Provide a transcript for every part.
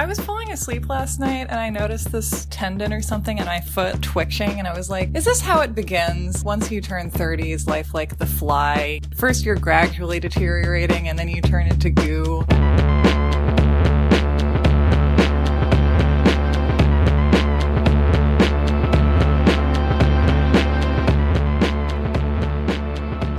I was falling asleep last night and I noticed this tendon or something in my foot twitching, and I was like, is this how it begins? Once you turn 30, is life like the fly? First, you're gradually deteriorating, and then you turn into goo.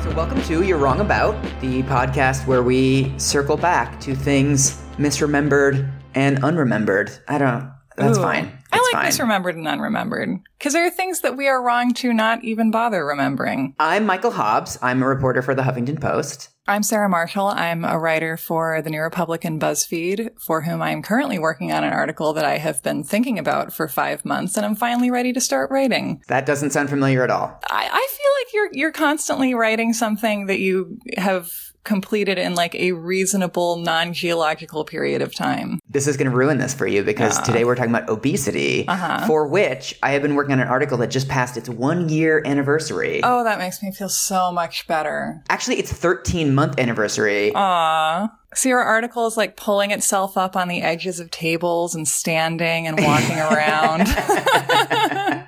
So, welcome to You're Wrong About, the podcast where we circle back to things misremembered and unremembered. I don't, that's Ooh. fine. I like fine. misremembered and unremembered. Because there are things that we are wrong to not even bother remembering. I'm Michael Hobbs. I'm a reporter for the Huffington Post. I'm Sarah Marshall. I'm a writer for the New Republic and BuzzFeed, for whom I'm currently working on an article that I have been thinking about for five months, and I'm finally ready to start writing. That doesn't sound familiar at all. I, I feel like you're you're constantly writing something that you have completed in like a reasonable non-geological period of time. This is going to ruin this for you because today we're talking about obesity, Uh-huh. for which I have been working on an article that just passed its one year anniversary. Oh, that makes me feel so much better. Actually, it's 13 month anniversary. Aw. So your article is like pulling itself up on the edges of tables and standing and walking around.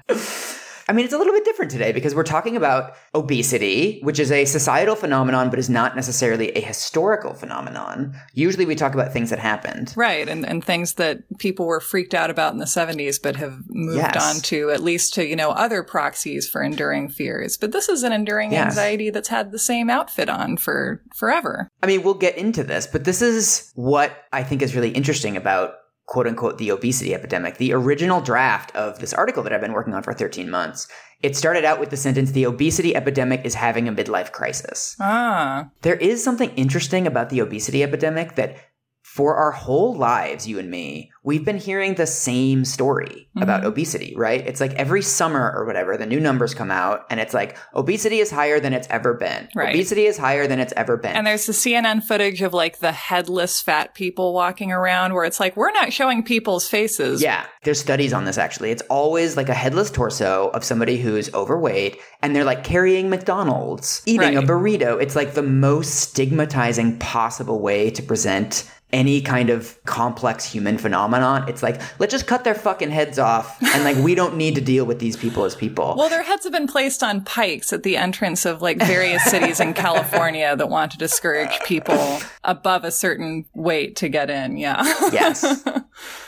I mean, it's a little bit different today because we're talking about obesity, which is a societal phenomenon, but is not necessarily a historical phenomenon. Usually we talk about things that happened. Right, and, and things that people were freaked out about in the 70s, but have moved Yes. on to at least to, you know, other proxies for enduring fears. But this is an enduring Yes. anxiety that's had the same outfit on for forever. I mean, we'll get into this, but this is what I think is really interesting about quote unquote the obesity epidemic. The original draft of this article that I've been working on for 13 months, it started out with the sentence, the obesity epidemic is having a midlife crisis. Ah, There is something interesting about the obesity epidemic that for our whole lives, you and me, we've been hearing the same story mm-hmm. about obesity, right? It's like every summer or whatever, the new numbers come out and it's like obesity is higher than it's ever been. Right. Obesity is higher than it's ever been. and there's the CNN footage of like the headless fat people walking around where it's like, we're not showing people's faces. yeah, there's studies on this actually. It's always like a headless torso of somebody who's overweight and they're like carrying McDonald's, eating a burrito. It's like the most stigmatizing possible way to present any kind of complex human phenomenon. It's like, let's just cut their fucking heads off and like we don't need to deal with these people as people. Well, their heads have been placed on pikes at the entrance of like various cities in California that want to discourage people above a certain weight to get in. Yeah. yes.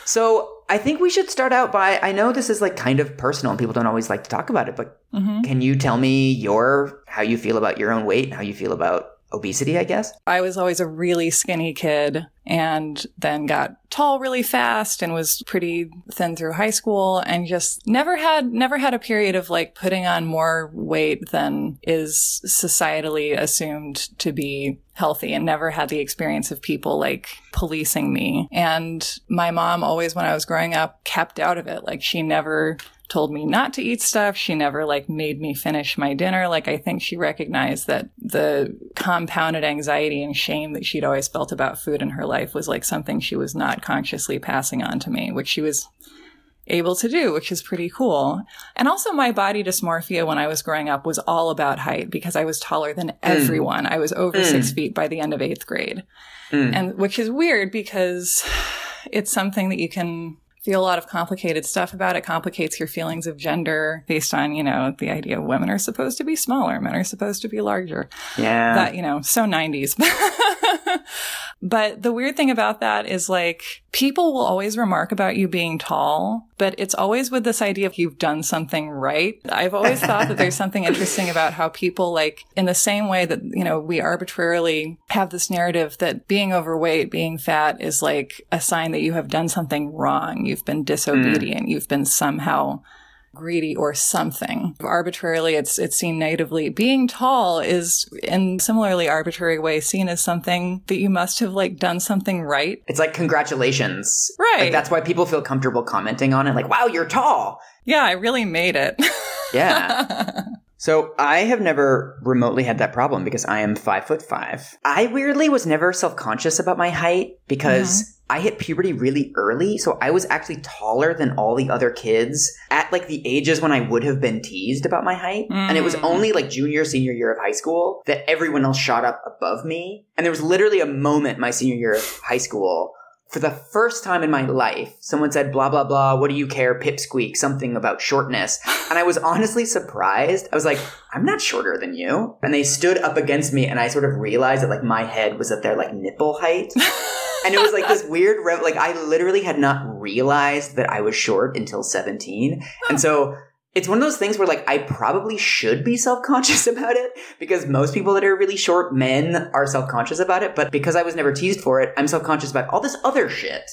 So I think we should start out by I know this is like kind of personal and people don't always like to talk about it, but mm-hmm. can you tell me your how you feel about your own weight and how you feel about obesity, I guess? I was always a really skinny kid and then got tall really fast and was pretty thin through high school and just never had never had a period of like putting on more weight than is societally assumed to be healthy and never had the experience of people like policing me and my mom always when I was growing up kept out of it like she never told me not to eat stuff. She never like made me finish my dinner. Like I think she recognized that the compounded anxiety and shame that she'd always felt about food in her life was like something she was not consciously passing on to me, which she was able to do, which is pretty cool. And also my body dysmorphia when I was growing up was all about height because I was taller than mm. everyone. I was over six mm. feet by the end of eighth grade. Mm. And which is weird because it's something that you can feel a lot of complicated stuff about. It complicates your feelings of gender based on, you know, the idea of women are supposed to be smaller, men are supposed to be larger. Yeah. That, you know, so 90s. but the weird thing about that is like people will always remark about you being tall, but it's always with this idea of you've done something right. I've always thought that there's something interesting about how people like in the same way that, you know, we arbitrarily have this narrative that being overweight, being fat is like a sign that you have done something wrong. You've been disobedient. Mm. You've been somehow greedy or something. Arbitrarily, it's it's seen negatively. Being tall is, in similarly arbitrary way, seen as something that you must have like done something right. It's like congratulations. Right. Like that's why people feel comfortable commenting on it. Like, wow, you're tall. Yeah, I really made it. Yeah. So I have never remotely had that problem because I am five foot five. I weirdly was never self conscious about my height because I hit puberty really early. So I was actually taller than all the other kids at like the ages when I would have been teased about my height. And it was Mm. only like junior, senior year of high school that everyone else shot up above me. And there was literally a moment my senior year of high school for the first time in my life, someone said, blah, blah, blah, what do you care, pipsqueak, something about shortness. And I was honestly surprised. I was like, I'm not shorter than you. And they stood up against me and I sort of realized that like my head was at their like nipple height. and it was like this weird, like I literally had not realized that I was short until 17. And so it's one of those things where like I probably should be self-conscious about it because most people that are really short men are self-conscious about it, but because I was never teased for it, I'm self-conscious about all this other shit.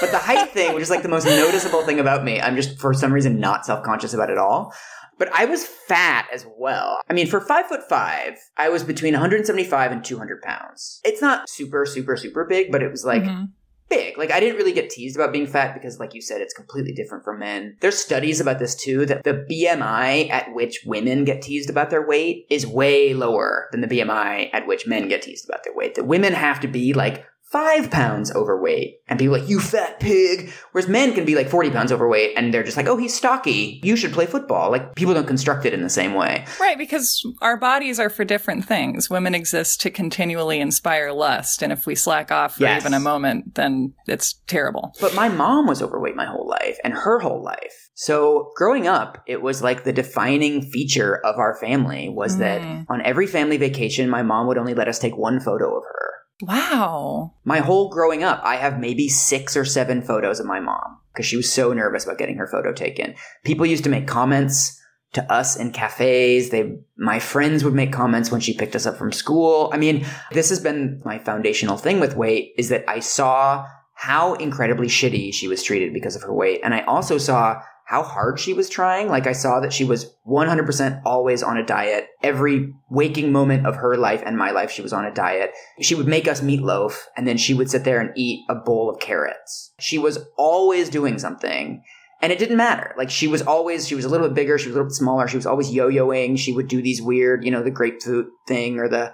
But the height thing, which is like the most noticeable thing about me, I'm just for some reason not self-conscious about it all. But I was fat as well. I mean, for five foot five, I was between 175 and 200 pounds. It's not super, super, super big, but it was like Mhm. Big. Like I didn't really get teased about being fat because like you said it's completely different for men. There's studies about this too that the BMI at which women get teased about their weight is way lower than the BMI at which men get teased about their weight. That women have to be like 5 pounds overweight and be like you fat pig whereas men can be like 40 pounds overweight and they're just like oh he's stocky you should play football like people don't construct it in the same way Right, because our bodies are for different things. Women exist to continually inspire lust, and if we slack off for Yes. even a moment, then it's terrible. But my mom was overweight my whole life and her whole life. So growing up, it was like the defining feature of our family was that Mm. on every family vacation, my mom would only let us take one photo of her. Wow. My whole growing up, I have maybe six or seven photos of my mom because she was so nervous about getting her photo taken. People used to make comments to us in cafes. They, my friends would make comments when she picked us up from school. I mean, this has been my foundational thing with weight is that I saw how incredibly shitty she was treated because of her weight. And I also saw how hard she was trying. Like I saw that she was 100% always on a diet. Every waking moment of her life and my life, she was on a diet. She would make us meatloaf and then she would sit there and eat a bowl of carrots. She was always doing something. And it didn't matter. Like she was always, she was a little bit bigger, she was a little bit smaller, she was always yo-yoing. She would do these weird, you know, the grapefruit thing or the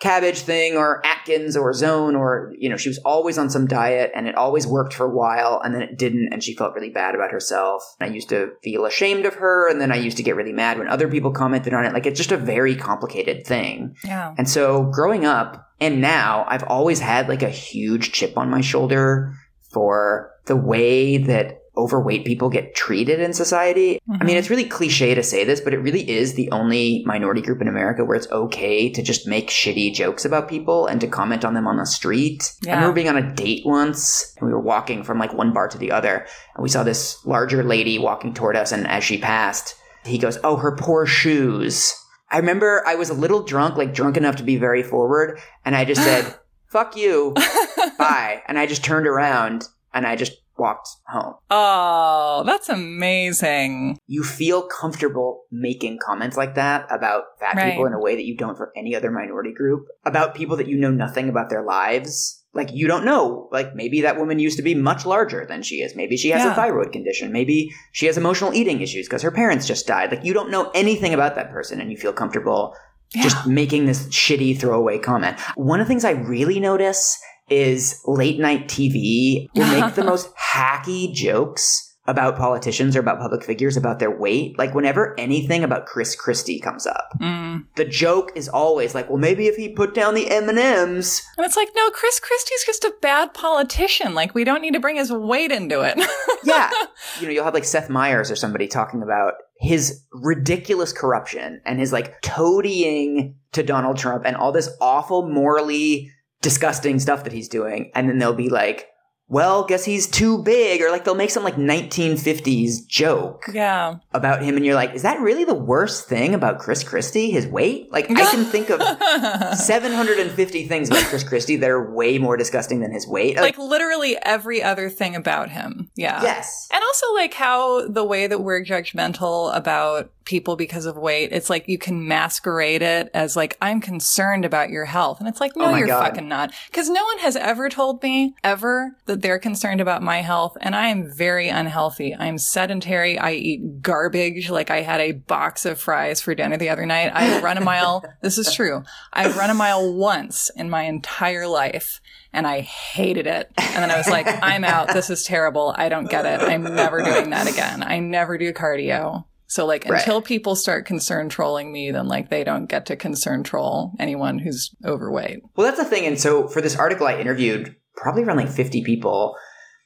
cabbage thing or Atkins or Zone or, you know, she was always on some diet and it always worked for a while and then it didn't and she felt really bad about herself. I used to feel ashamed of her and then I used to get really mad when other people commented on it. Like it's just a very complicated thing. Yeah. And so growing up and now I've always had like a huge chip on my shoulder for the way that overweight people get treated in society. I mean, Mhm. it's really cliche to say this, but it really is the only minority group in America where it's okay to just make shitty jokes about people and to comment on them on the street. I remember being on a date once and we were walking from like one bar to the other and we saw this larger lady walking toward us and as she passed, he goes, "Oh, her poor shoes." I remember I was a little drunk, like drunk enough to be very forward, and I just said, "Fuck you." bye. And I just turned around and I just walked home. oh, that's amazing. You feel comfortable making comments like that about fat Right. people in a way that you don't for any other minority group, about people that you know nothing about their lives. Like you don't know, like maybe that woman used to be much larger than she is. Maybe she has Yeah. a thyroid condition. Maybe she has emotional eating issues because her parents just died. Like you don't know anything about that person and you feel comfortable Yeah. just making this shitty throwaway comment. One of the things I really notice is late night TV will make the most hacky jokes about politicians or about public figures about their weight. Like whenever anything about Chris Christie comes up, Mm. the joke is always like, well, maybe if he put down the M&Ms. And it's like, no, Chris Christie's just a bad politician. Like, we don't need to bring his weight into it. Yeah. you know, you'll have like Seth Meyers or somebody talking about his ridiculous corruption and his like toadying to Donald Trump and all this awful, morally disgusting stuff that he's doing. And then they'll be like, well, guess he's too big. Or like they'll make some like 1950s joke yeah. about him. And you're like, is that really the worst thing about Chris Christie? His weight? Like I can think of 750 things about Chris Christie that are way more disgusting than his weight. like literally every other thing about him. Yeah. yes. And also like how the way that we're judgmental about people because of weight, it's like you can masquerade it as like, I'm concerned about your health. And it's like, oh no, Oh you're God. fucking not. Cause no one has ever told me ever that they're concerned about my health. And I am very unhealthy. I'm sedentary. I eat garbage. Like I had a box of fries for dinner the other night. I run a mile. this is true. I've run a mile once in my entire life and I hated it. And then I was like, I'm out. This is terrible. I don't get it. I'm never doing that again. I never do cardio. So like Right. until people start concern trolling me, then like they don't get to concern troll anyone who's overweight. Well, that's the thing. And so for this article, I interviewed probably around like 50 people.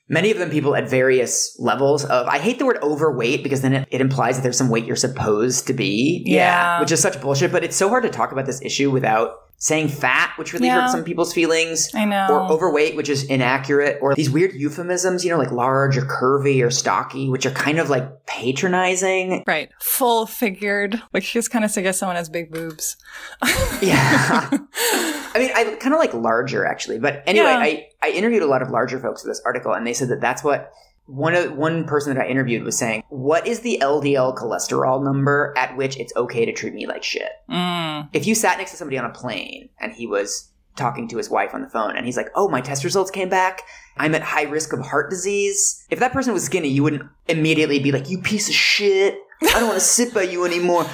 Many of them people at various levels of, I hate the word overweight because then it, it implies that there's some weight you're supposed to be. Yeah. Which is such bullshit, but it's so hard to talk about this issue without saying fat, which really Yeah. hurts some people's feelings. I know. Or overweight, which is inaccurate, or these weird euphemisms, you know, like large or curvy or stocky, which are kind of like patronizing. Right. Full figured, which just kind of suggests someone has big boobs. Yeah. I mean, I kind of like larger actually, but anyway, Yeah. I, I interviewed a lot of larger folks for this article, and they said that that's what one of one person that I interviewed was saying. What is the LDL cholesterol number at which it's okay to treat me like shit? Mm. If you sat next to somebody on a plane and he was talking to his wife on the phone, and he's like, "Oh, my test results came back. I'm at high risk of heart disease." If that person was skinny, you wouldn't immediately be like, "You piece of shit." I don't want to sit by you anymore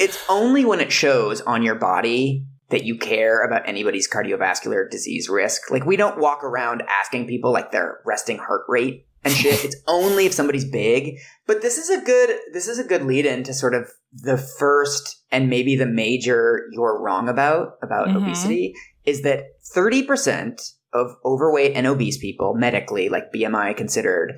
it's only when it shows on your body that you care about anybody's cardiovascular disease risk. Like we don't walk around asking people like their resting heart rate and shit. it's only if somebody's big. But this is a good this is a good lead in to sort of the first and maybe the major you're wrong about about Mhm. obesity is that 30% of overweight and obese people medically like BMI considered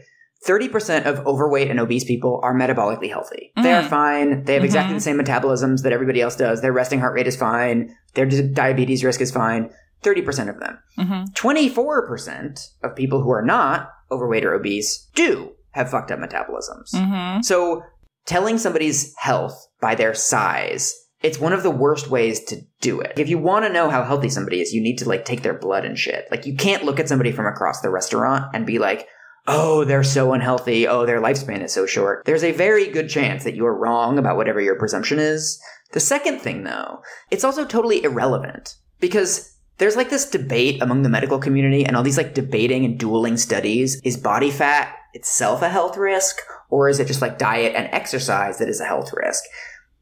30% of overweight and obese people are metabolically healthy. They are Mm. fine. They have exactly Mhm. the same metabolisms that everybody else does. Their resting heart rate is fine. Their diabetes risk is fine. 30% of them. hmm 24% of people who are not overweight or obese do have fucked up metabolisms. hmm So telling somebody's health by their size, it's one of the worst ways to do it. If you want to know how healthy somebody is, you need to like take their blood and shit. Like you can't look at somebody from across the restaurant and be like, oh, they're so unhealthy. Oh, their lifespan is so short. There's a very good chance that you're wrong about whatever your presumption is. The second thing though, it's also totally irrelevant because there's like this debate among the medical community and all these like debating and dueling studies. Is body fat itself a health risk or is it just like diet and exercise that is a health risk?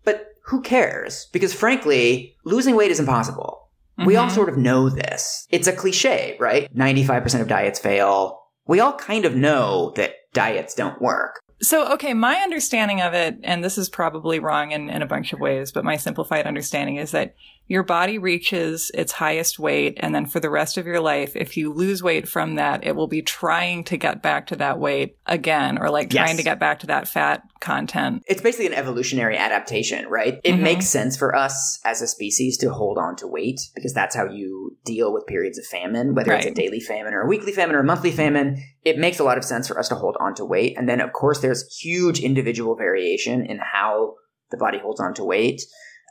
But who cares? Because frankly, losing weight is impossible. We all Mhm. sort of know this. It's a cliche, right? 95% of diets fail. We all kind of know that diets don't work. So, okay, my understanding of it, and this is probably wrong in, in a bunch of ways, but my simplified understanding is that your body reaches its highest weight, and then for the rest of your life, if you lose weight from that, it will be trying to get back to that weight again, or like Yes. trying to get back to that fat content. It's basically an evolutionary adaptation, right? It Mhm. makes sense for us as a species to hold on to weight because that's how you deal with periods of famine, whether it's a daily famine or a weekly famine or a monthly famine. It makes a lot of sense for us to hold on to weight. And then, of course, there's huge individual variation in how the body holds on to weight.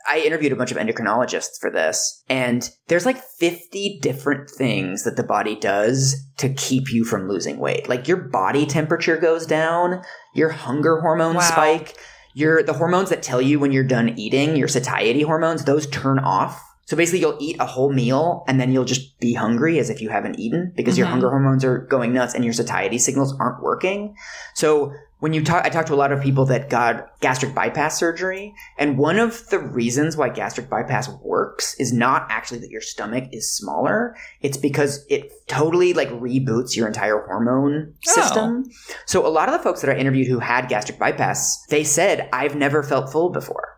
I interviewed a bunch of endocrinologists for this, and there's like 50 different things that the body does to keep you from losing weight. Like your body temperature goes down, your hunger hormones Wow. spike, your the hormones that tell you when you're done eating, your satiety hormones, those turn off. So basically you'll eat a whole meal and then you'll just be hungry as if you haven't eaten because your Mhm. hunger hormones are going nuts and your satiety signals aren't working. So when you talk, I talked to a lot of people that got gastric bypass surgery, and one of the reasons why gastric bypass works is not actually that your stomach is smaller. It's because it totally like reboots your entire hormone Oh. system. So a lot of the folks that I interviewed who had gastric bypass, they said, "I've never felt full before.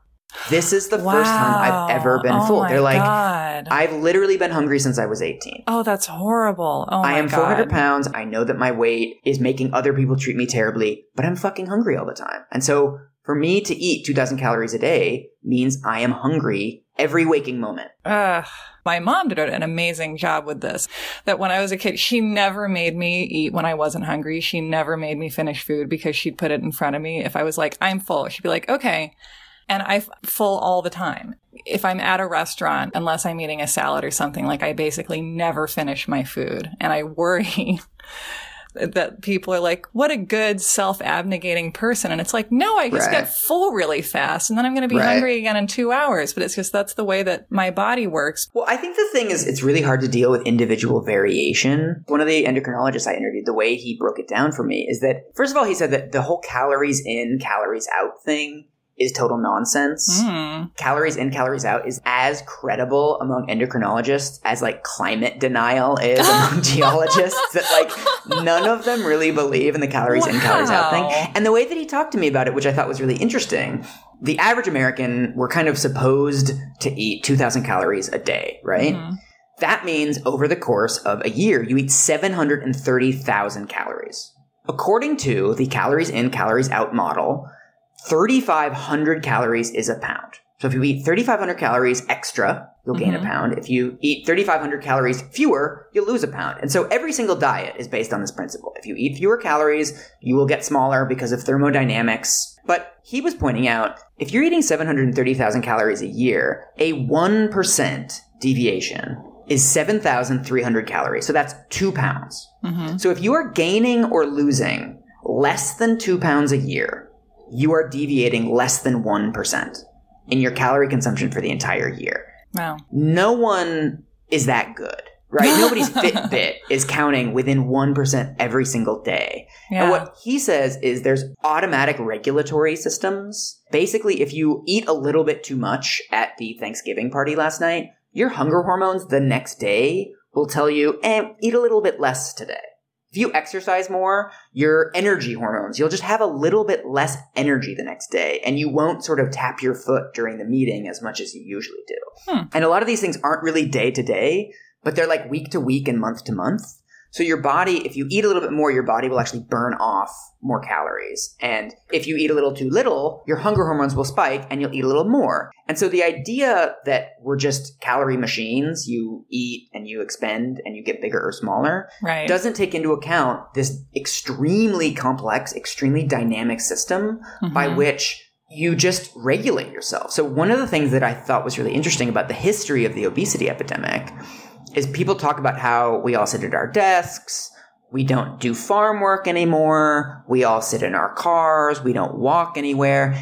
This is the first time I've ever been oh full." They're like, God. "I've literally been hungry since I was 18." oh, that's horrible. Oh, I am God. 400 pounds. I know that my weight is making other people treat me terribly, but I'm fucking hungry all the time. And so for me to eat 2000 calories a day means I am hungry every waking moment. Ugh. My mom did an amazing job with this. That when I was a kid, she never made me eat when I wasn't hungry. She never made me finish food because she'd put it in front of me. If I was like, I'm full, she'd be like, okay. And I'm full all the time. If I'm at a restaurant, unless I'm eating a salad or something, like I basically never finish my food. And I worry that people are like, what a good self abnegating person. And it's like, no, I just Right. get full really fast and then I'm going to be Right. hungry again in two hours. But it's just that's the way that my body works. Well, I think the thing is, it's really hard to deal with individual variation. One of the endocrinologists I interviewed, the way he broke it down for me is that, first of all, he said that the whole calories in, calories out thing is total nonsense. Mm. calories in, calories out is as credible among endocrinologists as like climate denial is among geologists. That like none of them really believe in the calories in, calories out thing. And the way that he talked to me about it, which I thought was really interesting, the average American, we're kind of supposed to eat 2,000 calories a day, right? Mhm. That means over the course of a year, you eat 730,000 calories. According to the calories in, calories out model, 3,500 calories is a pound. So if you eat 3,500 calories extra, you'll gain Mhm. a pound. If you eat 3,500 calories fewer, you'll lose a pound. And so every single diet is based on this principle. If you eat fewer calories, you will get smaller because of thermodynamics. But he was pointing out if you're eating 730,000 calories a year, a 1% deviation is 7,300 calories. So that's two pounds. hmm So if you are gaining or losing less than two pounds a year, you are deviating less than 1% in your calorie consumption for the entire year. Wow. No one is that good, right? Nobody's Fitbit is counting within 1% every single day. Yeah. And what he says is there's automatic regulatory systems. Basically, if you eat a little bit too much at the Thanksgiving party last night, your hunger hormones the next day will tell you, eh, eat a little bit less today. If you exercise more, your energy hormones, you'll just have a little bit less energy the next day and you won't sort of tap your foot during the meeting as much as you usually do. Hmm. And a lot of these things aren't really day to day, but they're like week to week and month to month. So your body, if you eat a little bit more, your body will actually burn off more calories. And if you eat a little too little, your hunger hormones will spike and you'll eat a little more. And so the idea that we're just calorie machines, you eat and you expend and you get bigger or smaller, right. doesn't take into account this extremely complex, extremely dynamic system by Mhm. which you just regulate yourself. So one of the things that I thought was really interesting about the history of the obesity epidemic is people talk about how we all sit at our desks, we don't do farm work anymore, we all sit in our cars, we don't walk anywhere.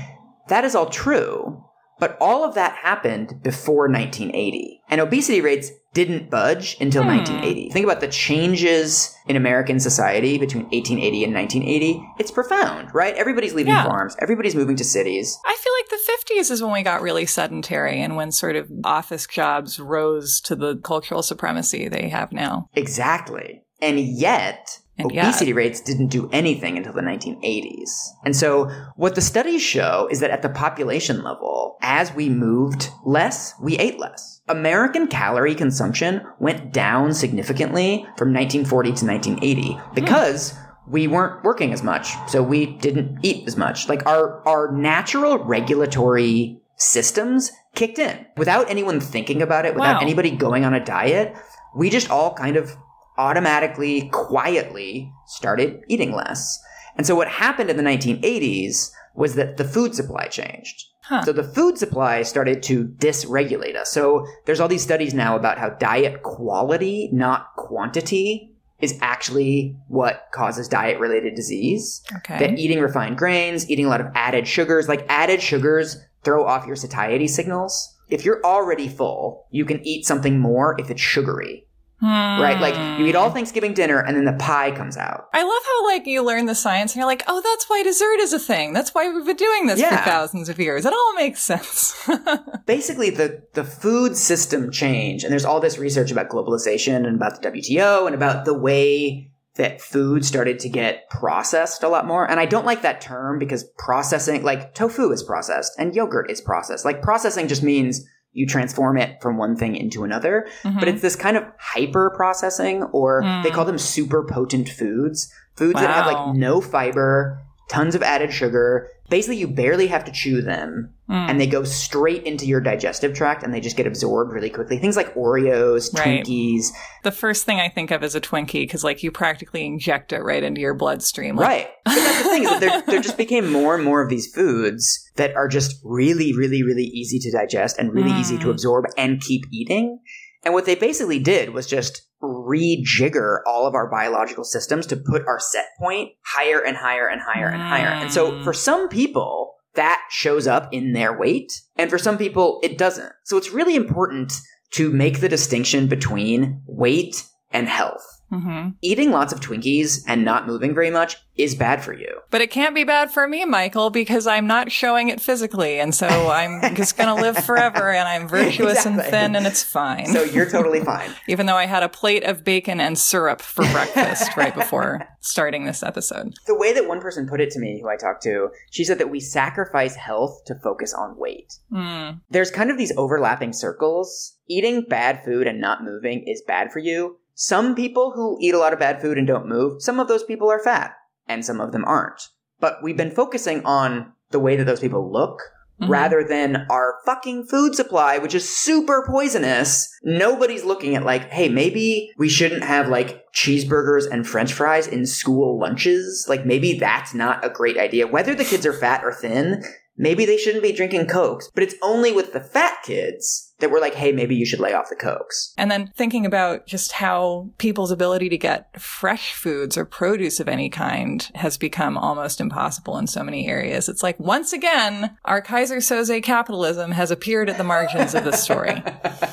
That is all true. But all of that happened before 1980. And obesity rates didn't budge until Hmm. 1980. Think about the changes in American society between 1880 and 1980. It's profound, right? Everybody's leaving Yeah. farms, everybody's moving to cities. I feel like the 50s is when we got really sedentary and when sort of office jobs rose to the cultural supremacy they have now. Exactly. And yet, And obesity rates didn't do anything until the 1980s. And so, what the studies show is that at the population level, as we moved less, we ate less. American calorie consumption went down significantly from 1940 to 1980 because we weren't working as much. So we didn't eat as much. Like our, our natural regulatory systems kicked in without anyone thinking about it, without Wow. anybody going on a diet. We just all kind of automatically, quietly started eating less. And so what happened in the 1980s was that the food supply changed. Huh. So the food supply started to dysregulate us. So there's all these studies now about how diet quality, not quantity, is actually what causes diet related disease. Okay. That eating refined grains, eating a lot of added sugars, like added sugars throw off your satiety signals. If you're already full, you can eat something more if it's sugary, right? Like you eat all Hmm. Thanksgiving dinner and then the pie comes out. I love how like you learn the science and you're like, oh, that's why dessert is a thing. That's why we've been doing this Yeah. for thousands of years. It all makes sense. basically the the food system change and there's all this research about globalization and about the WTO and about the way that food started to get processed a lot more and I don't like that term because processing like tofu is processed and yogurt is processed like processing just means you transform it from one thing into another Mhm. but it's this kind of hyper processing or they Mm. call them super potent foods foods that have like no fiber tons of added sugar basically you barely have to chew them Mm. and they go straight into your digestive tract and they just get absorbed really quickly. Things like Oreos, Right. Twinkies. the first thing I think of is a Twinkie because like you practically inject it right into your bloodstream. Like, Right. That's the thing is that there, there just became more and more of these foods that are just really, really, really easy to digest and really easy to Mm. absorb and keep eating. And what they basically did was just rejigger all of our biological systems to put our set point higher and higher and higher and higher. And so Mm. for some people, that shows up in their weight. And for some people, it doesn't. So it's really important to make the distinction between weight and health. Hmm Eating lots of Twinkies and not moving very much is bad for you. But it can't be bad for me, Michael, because I'm not showing it physically. And so I'm just going to live forever and I'm virtuous and thin and it's fine. So you're totally fine. Even though I had a plate of bacon and syrup for breakfast right before starting this episode. The way that one person put it to me, who I talked to, she said that we sacrifice health to focus on weight. Mm. There's kind of these overlapping circles. Eating bad food and not moving is bad for you. Some people who eat a lot of bad food and don't move, some of those people are fat, and some of them aren't. But we've been focusing on the way that those people look Mhm. rather than our fucking food supply, which is super poisonous. Nobody's looking at like, hey, maybe we shouldn't have like cheeseburgers and french fries in school lunches. Like maybe that's not a great idea. Whether the kids are fat or thin, maybe they shouldn't be drinking cokes. But it's only with the fat kids that we're like, hey, maybe you should lay off the cokes. And then thinking about just how people's ability to get fresh foods or produce of any kind has become almost impossible in so many areas. It's like, once again, our Keyser Soze capitalism has appeared at the margins of this story.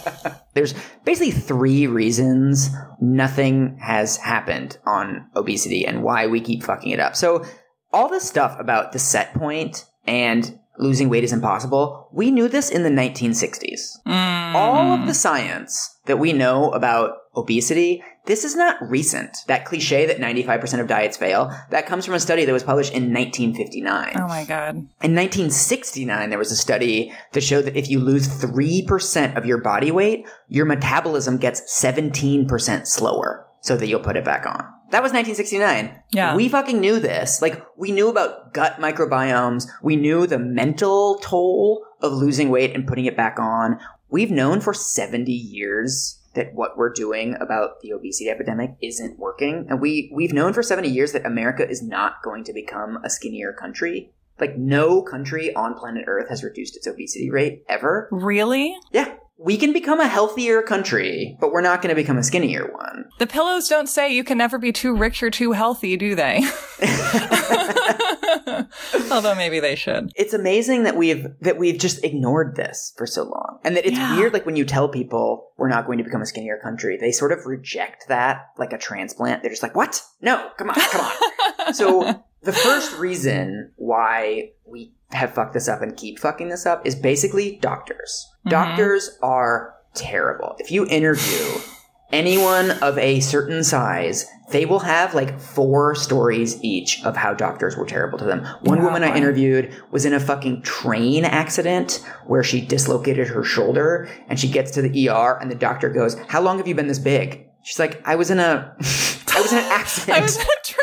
There's basically three reasons nothing has happened on obesity and why we keep fucking it up. So, all this stuff about the set point and losing weight is impossible, we knew this in the 1960s. Mm. All of the science that we know about obesity, this is not recent. That cliche that 95% of diets fail, that comes from a study that was published in 1959. Oh my God. In 1969, there was a study that showed that if you lose 3% of your body weight, your metabolism gets 17% slower so that you'll put it back on. That was 1969. Yeah. We fucking knew this. Like, we knew about gut microbiomes. We knew the mental toll of losing weight and putting it back on. We've known for 70 years that what we're doing about the obesity epidemic isn't working. And we, we've known for 70 years that America is not going to become a skinnier country. Like, no country on planet Earth has reduced its obesity rate ever. Really? Yeah. We can become a healthier country, but we're not going to become a skinnier one. The pillows don't say you can never be too rich or too healthy, do they? Although maybe they should. it's amazing that we've that we've just ignored this for so long and that it's Yeah. weird like when you tell people we're not going to become a skinnier country they sort of reject that like a transplant they're just like what no come on come on so the first reason why we have fucked this up and keep fucking this up is basically doctors Mhm. doctors are terrible if you interview anyone of a certain size they will have like four stories each of how doctors were terrible to them. One woman i interviewed was in a fucking train accident where she dislocated her shoulder and she gets to the er and the doctor goes how long have you been this big? She's like i was in a i was in an accident. I was in a.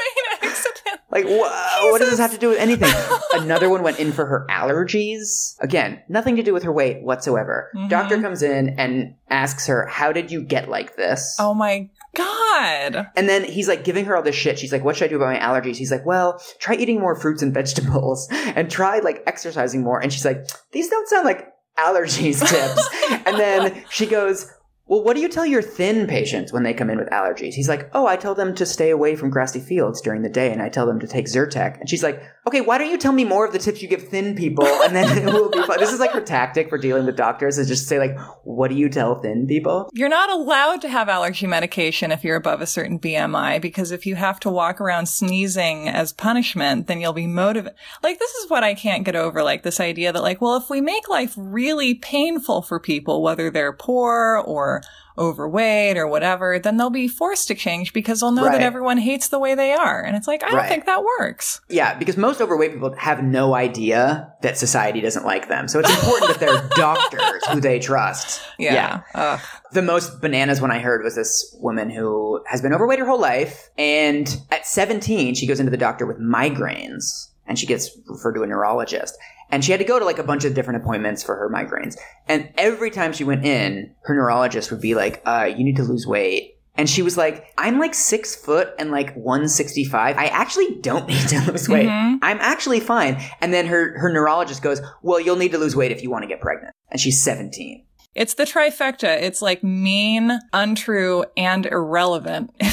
like, wha- what does this have to do with anything? Another one went in for her allergies. Again, nothing to do with her weight whatsoever. Mhm. Doctor comes in and asks her, How did you get like this? Oh my God. And then he's like giving her all this shit. She's like, What should I do about my allergies? He's like, Well, try eating more fruits and vegetables and try like exercising more. And she's like, These don't sound like allergies tips. and then she goes, well, what do you tell your thin patients when they come in with allergies? He's like, oh, I tell them to stay away from grassy fields during the day and I tell them to take Zyrtec. And she's like, okay, why don't you tell me more of the tips you give thin people and then it will be fine. This is like her tactic for dealing with doctors is just say like, what do you tell thin people? You're not allowed to have allergy medication if you're above a certain BMI because if you have to walk around sneezing as punishment, then you'll be motivated. Like, this is what I can't get over. Like, this idea that, like, well, if we make life really painful for people, whether they're poor or overweight or whatever, then they'll be forced to change because they'll know Right. that everyone hates the way they are. And it's like, I don't Right. think that works. Yeah, because most overweight people have no idea that society doesn't like them. So it's important that they're doctors who they trust. Yeah. Ugh. The most bananas one I heard was this woman who has been overweight her whole life. And at 17, she goes into the doctor with migraines and she gets referred to a neurologist. And she had to go to like a bunch of different appointments for her migraines. And every time she went in, her neurologist would be like, uh, you need to lose weight. And she was like, I'm like six foot and like 165. I actually don't need to lose weight. Mhm. I'm actually fine. And then her, her neurologist goes, well, you'll need to lose weight if you want to get pregnant. And she's 17. It's the trifecta. It's like mean, untrue, and irrelevant.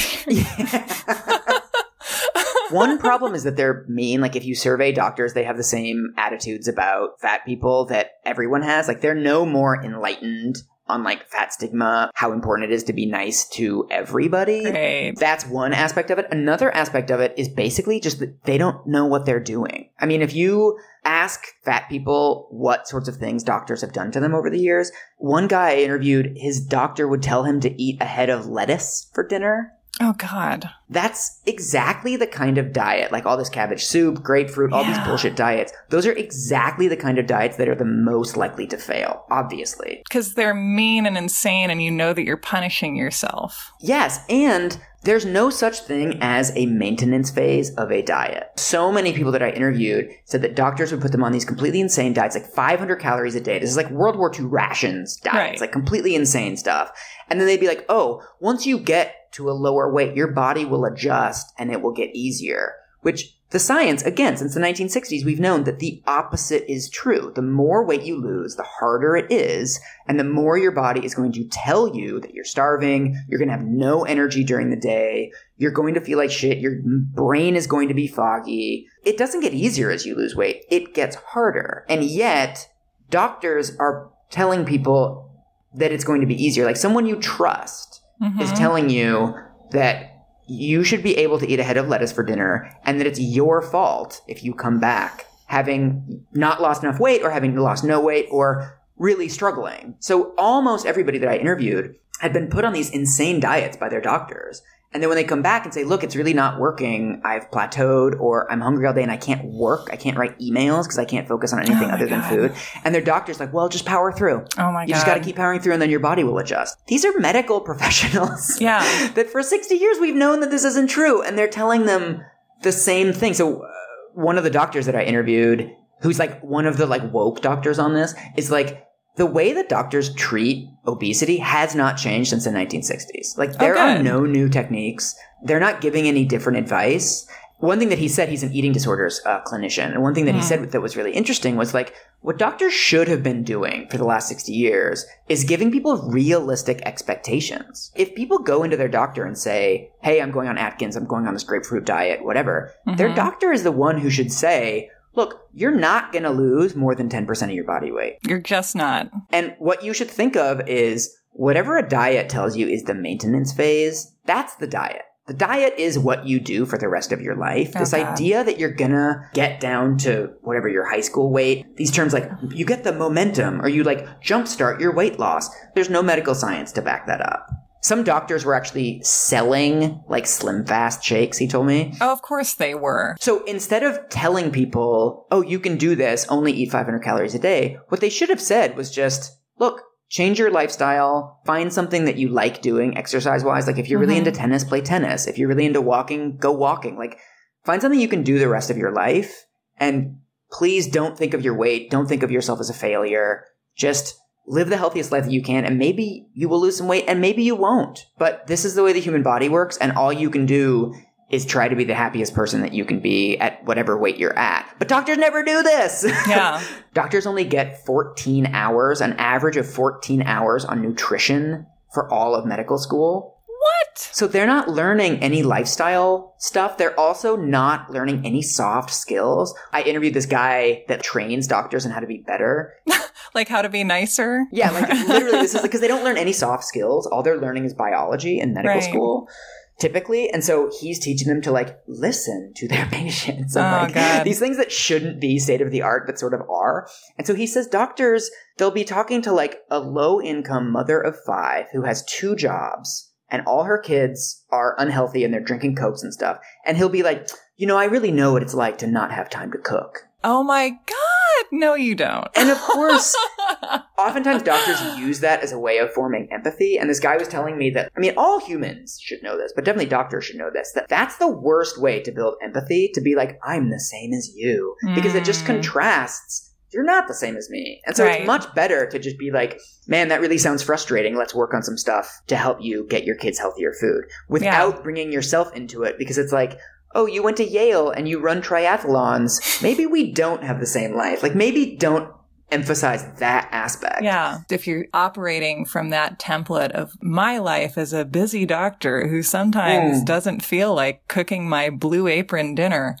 One problem is that they're mean. Like if you survey doctors, they have the same attitudes about fat people that everyone has. Like they're no more enlightened on like fat stigma, how important it is to be nice to everybody. Right. That's one aspect of it. Another aspect of it is basically just that they don't know what they're doing. I mean, if you ask fat people what sorts of things doctors have done to them over the years, one guy I interviewed, his doctor would tell him to eat a head of lettuce for dinner. Oh God. That's exactly the kind of diet, like all this cabbage soup, grapefruit, all these bullshit diets. Those are exactly the kind of diets that are the most likely to fail, obviously. Because they're mean and insane, and you know that you're punishing yourself. Yes, and there's no such thing as a maintenance phase of a diet. So many people that I interviewed said that doctors would put them on these completely insane diets, like 500 calories a day. This is like World War II rations diets, Right. like completely insane stuff. And then they'd be like, oh, once you get to a lower weight, your body will adjust and it will get easier. Which the science, again, since the 1960s, we've known that the opposite is true. The more weight you lose, the harder it is, and the more your body is going to tell you that you're starving, you're going to have no energy during the day, you're going to feel like shit, your brain is going to be foggy. It doesn't get easier as you lose weight, it gets harder. And yet, doctors are telling people that it's going to be easier. Like someone you trust is Mhm. telling you that you should be able to eat a head of lettuce for dinner and that it's your fault if you come back having not lost enough weight or having lost no weight or really struggling. So almost everybody that I interviewed had been put on these insane diets by their doctors. And then when they come back and say, look, it's really not working, I've plateaued or I'm hungry all day and I can't work, I can't write emails because I can't focus on anything Oh other than food. And their doctor's like, well, just power through. Oh my You God. You just got to keep powering through and then your body will adjust. These are medical professionals. Yeah. that for 60 years we've known that this isn't true and they're telling them the same thing. So uh, one of the doctors that I interviewed who's like one of the like woke doctors on this is like the way that doctors treat obesity has not changed since the 1960s. Like there are no new techniques. They're not giving any different advice. One thing that he said, he's an eating disorders uh, clinician, and one thing that he Hmm. said that was really interesting was like, what doctors should have been doing for the last 60 years is giving people realistic expectations. If people go into their doctor and say, hey, I'm going on Atkins, I'm going on this grapefruit diet, whatever, their Mhm. doctor is the one who should say, look, you're not going to lose more than 10% of your body weight. You're just not. And what you should think of is whatever a diet tells you is the maintenance phase, that's the diet. The diet is what you do for the rest of your life. This idea that you're gonna get down to whatever your high school weight, these terms like you get the momentum or you like jumpstart your weight loss. There's no medical science to back that up. Some doctors were actually selling like slim fast shakes, he told me. Oh, of course they were. So instead of telling people, oh, you can do this, only eat 500 calories a day, what they should have said was just, look, change your lifestyle, find something that you like doing exercise wise. Like if you're really Mhm. into tennis, play tennis. If you're really into walking, go walking. Like find something you can do the rest of your life. And please don't think of your weight. Don't think of yourself as a failure. Just live the healthiest life that you can. And maybe you will lose some weight and maybe you won't. But this is the way the human body works. And all you can do is try to be the happiest person that you can be at whatever weight you're at. But doctors never do this. Yeah. doctors only get 14 hours, an average of 14 hours on nutrition for all of medical school. What? So they're not learning any lifestyle stuff. They're also not learning any soft skills. I interviewed this guy that trains doctors on how to be better. Like how to be nicer? Yeah, like literally, this is because they don't learn any soft skills. All they're learning is biology in medical Right. school, typically. And so he's teaching them to like listen to their patients and Oh, like God. these things that shouldn't be state of the art, but sort of are. And so he says doctors, they'll be talking to like a low income mother of five who has two jobs and all her kids are unhealthy and they're drinking cokes and stuff. And he'll be like, you know, I really know what it's like to not have time to cook. Oh my God. No, you don't. And of course, oftentimes doctors use that as a way of forming empathy. And this guy was telling me that i mean all humans should know this but definitely doctors should know this that that's the worst way to build empathy to be like i'm the same as you. Because it just Mm. contrasts. You're not the same as me. And so Right. it's much better to just be like man that really sounds frustrating. Let's work on some stuff to help you get your kids healthier food without bringing yourself into it because it's like oh, you went to Yale and you run triathlons. Maybe we don't have the same life. Like, maybe don't emphasize that aspect. Yeah. If you're operating from that template of my life as a busy doctor who sometimes Mm. doesn't feel like cooking my blue apron dinner,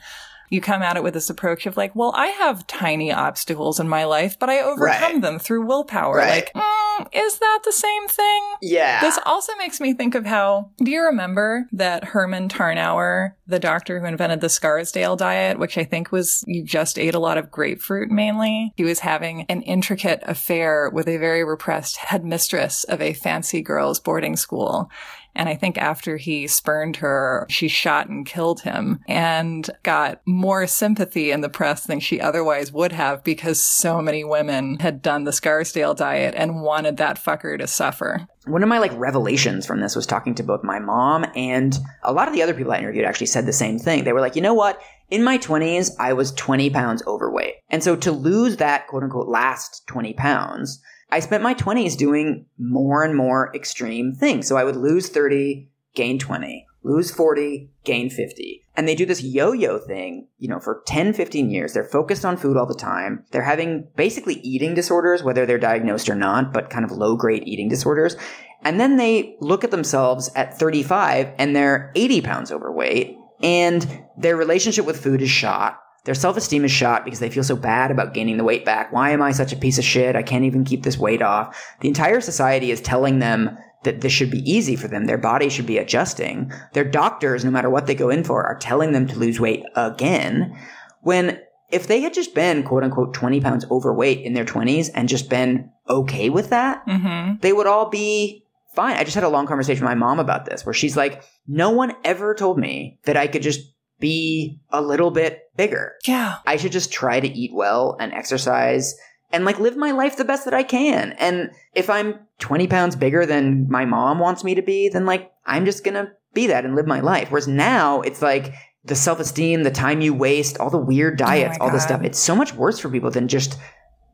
you come at it with this approach of like, well, I have tiny obstacles in my life, but I overcome Right. them through willpower. Right. Like, mm, is that the same thing? Yeah. This also makes me think of how, do you remember that Herman Tarnower, the doctor who invented the Scarsdale diet, which I think was you just ate a lot of grapefruit mainly? He was having an intricate affair with a very repressed headmistress of a fancy girls boarding school. And I think after he spurned her, she shot and killed him and got more sympathy in the press than she otherwise would have because so many women had done the Scarsdale diet and wanted that fucker to suffer. one of my like revelations from this was talking to both my mom and a lot of the other people I interviewed actually said the same thing. They were like, you know what? In my 20s, I was 20 pounds overweight. And so to lose that quote unquote last 20 pounds, I spent my 20s doing more and more extreme things. So I would lose 30, gain 20, lose 40, gain 50. And they do this yo-yo thing, you know, for 10, 15 years. They're focused on food all the time. They're having basically eating disorders, whether they're diagnosed or not, but kind of low-grade eating disorders. And then they look at themselves at 35 and they're 80 pounds overweight and their relationship with food is shot. Their self-esteem is shot because they feel so bad about gaining the weight back. Why am I such a piece of shit? I can't even keep this weight off. The entire society is telling them that this should be easy for them. Their body should be adjusting. Their doctors, no matter what they go in for, are telling them to lose weight again. When if they had just been quote unquote 20 pounds overweight in their 20s and just been okay with that, hmm they would all be fine. I just had a long conversation with my mom about this where she's like, no one ever told me that I could just be a little bit bigger. Yeah. I should just try to eat well and exercise and like live my life the best that I can. And if I'm 20 pounds bigger than my mom wants me to be, then like I'm just gonna be that and live my life. Whereas now it's like the self esteem, the time you waste, all the weird oh diets, my all this stuff. It's so much worse for people than just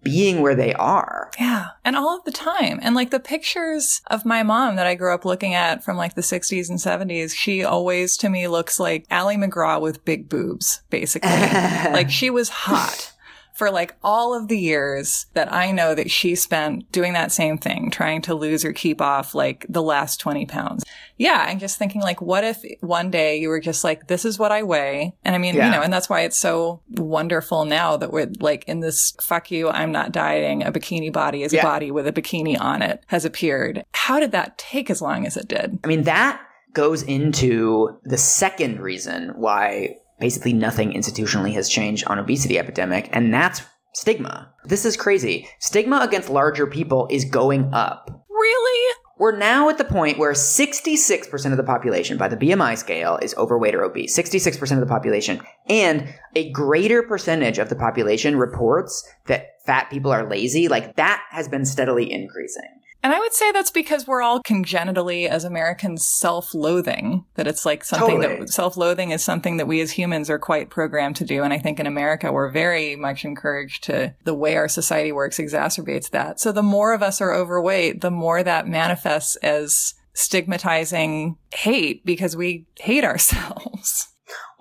being where they are. Yeah. And all of the time. And like the pictures of my mom that I grew up looking at from like the 60s and 70s, she always to me looks like Ali MacGraw with big boobs, basically. like she was hot. For like all of the years that I know that she spent doing that same thing, trying to lose or keep off like the last 20 pounds. Yeah. I'm just thinking like, what if one day you were just like, this is what I weigh? And I mean, Yeah. you know, and that's why it's so wonderful now that we're like in this fuck you, I'm not dieting. A bikini body is Yeah. a body with a bikini on it has appeared. How did that take as long as it did? I mean, that goes into the second reason why basically nothing institutionally has changed on obesity epidemic, and that's stigma. This is crazy. Stigma against larger people is going up. Really? We're now at the point where 66% of the population by the BMI scale is overweight or obese. 66% of the population. And a greater percentage of the population reports that fat people are lazy. Like that has been steadily increasing. And I would say that's because we're all congenitally, as Americans, self-loathing. That it's like something Totally. that self-loathing is something that we as humans are quite programmed to do. And I think in America, we're very much encouraged to the way our society works exacerbates that. So the more of us are overweight, the more that manifests as stigmatizing hate because we hate ourselves.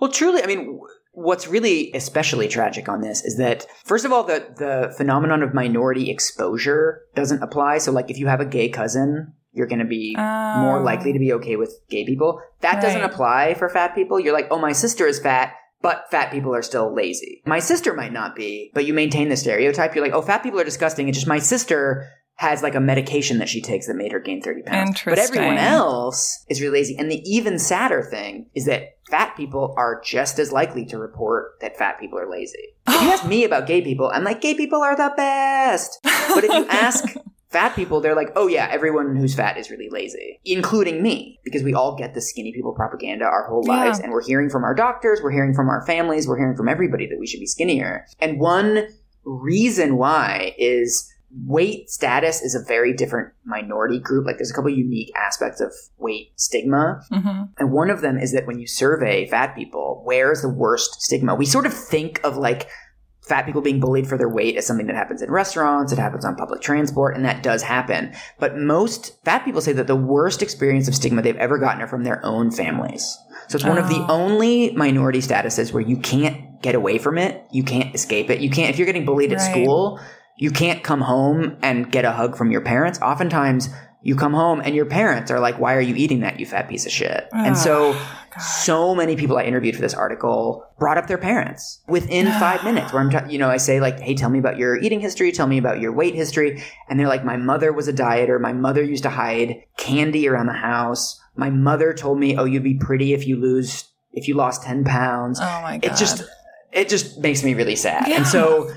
Well, truly, I mean, what's really especially tragic on this is that, first of all, the, the phenomenon of minority exposure doesn't apply. So, like, if you have a gay cousin, you're going to be more Oh. likely to be okay with gay people. That doesn't apply for fat people. You're like, oh, my sister is fat, but fat people are still lazy. My sister might not be, but you maintain the stereotype. You're like, oh, fat people are disgusting. It's just my sister has like a medication that she takes that made her gain 30 pounds. But everyone else is really lazy. And the even sadder thing is that fat people are just as likely to report that fat people are lazy. If you ask me about gay people, I'm like, gay people are the best. But if you ask fat people, they're like, oh yeah, everyone who's fat is really lazy, including me, because we all get the skinny people propaganda our whole Yeah. lives. And we're hearing from our doctors, we're hearing from our families, we're hearing from everybody that we should be skinnier. And one reason why is weight status is a very different minority group. Like there's a couple unique aspects of weight stigma. hmm And one of them is that when you survey fat people, where is the worst stigma? We sort of think of like fat people being bullied for their weight as something that happens in restaurants, it happens on public transport, and that does happen. But most fat people say that the worst experience of stigma they've ever gotten are from their own families. So it's one of the Oh. only minority statuses where you can't get away from it, you can't escape it. You can't if you're getting bullied at school, you can't come home and get a hug from your parents. Oftentimes you come home and your parents are like, why are you eating that, you fat piece of shit? and so, so many people I interviewed for this article brought up their parents within five minutes where I'm, t- you know, I say like, Hey, tell me about your eating history. Tell me about your weight history. And they're like, my mother was a dieter. My mother used to hide candy around the house. My mother told me, oh, you'd be pretty if you lose, if you lost 10 pounds. Oh my god. It just, it just makes me really sad. Yeah. And so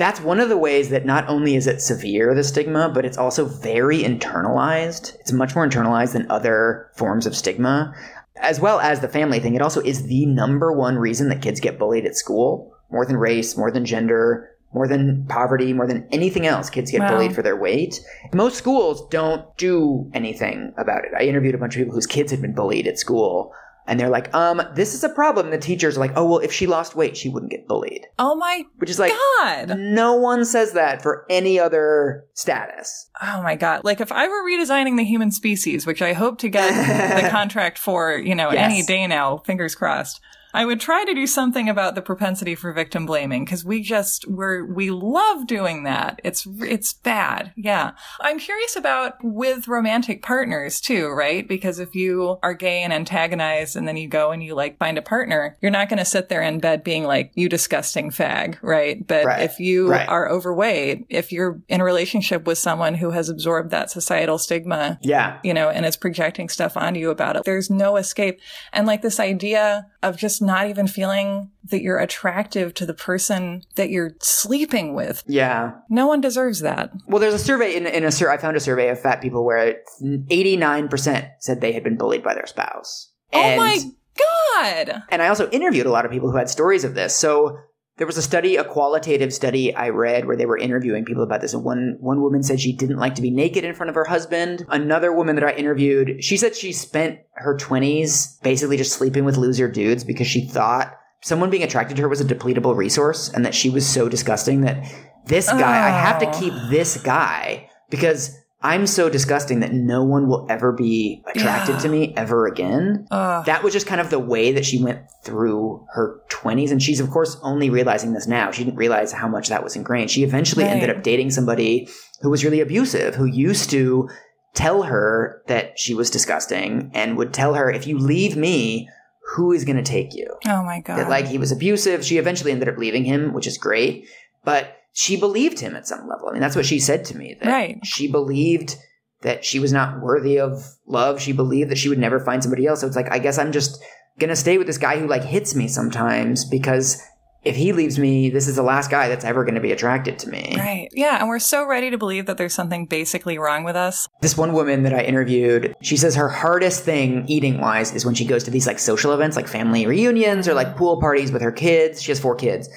that's one of the ways that not only is it severe, the stigma, but it's also very internalized. It's much more internalized than other forms of stigma, as well as the family thing. It also is the number one reason that kids get bullied at school, more than race, more than gender, more than poverty, more than anything else. Kids get Wow. bullied for their weight. Most schools don't do anything about it. I interviewed a bunch of people whose kids had been bullied at school. And they're like, um, this is a problem. The teachers are like, oh, well, if she lost weight, she wouldn't get bullied. oh my Which is like, god. no one says that for any other status. Oh my god. Like if I were redesigning the human species, which I hope to get the contract for, you know, Yes. any day now, fingers crossed. I would try to do something about the propensity for victim blaming because we just we're we love doing that. It's it's bad. Yeah. I'm curious about with romantic partners too, right? Because if you are gay and antagonized and then you go and you like find a partner, you're not going to sit there in bed being like you disgusting fag, right? But Right. if you Right. are overweight, if you're in a relationship with someone who has absorbed that societal stigma, Yeah. you know, and is projecting stuff onto you about it. There's no escape. And like this idea of just not even feeling that you're attractive to the person that you're sleeping with. Yeah. No one deserves that. Well, there's a survey in, in a sur- I found a survey of fat people where 89% said they had been bullied by their spouse. oh my God. And I also interviewed a lot of people who had stories of this. So there was a study, a qualitative study I read where they were interviewing people about this. And one, one woman said she didn't like to be naked in front of her husband. Another woman that I interviewed, she said she spent her 20s basically just sleeping with loser dudes because she thought someone being attracted to her was a depletable resource and that she was so disgusting that this guy, I have to Oh. keep this guy because I'm so disgusting that no one will ever be attracted Yeah. to me ever again Ugh. that was just kind of the way that she went through her 20s and she's of course only realizing this now she didn't realize how much that was ingrained she eventually Right. ended up dating somebody who was really abusive who used to tell her that she was disgusting and would tell her if you leave me who is going to take you oh my God. that like he was abusive she eventually ended up leaving him which is great but she believed him at some level i mean that's what she said to me that Right. she believed that she was not worthy of love she believed that she would never find somebody else so it's like i guess i'm just gonna stay with this guy who like hits me sometimes because if he leaves me this is the last guy that's ever gonna be attracted to me Right. Yeah. And we're so ready to believe that there's something basically wrong with us. This one woman that I interviewed, she says her hardest thing eating wise is when she goes to these like social events, like family reunions or like pool parties with her kids. She has four kids.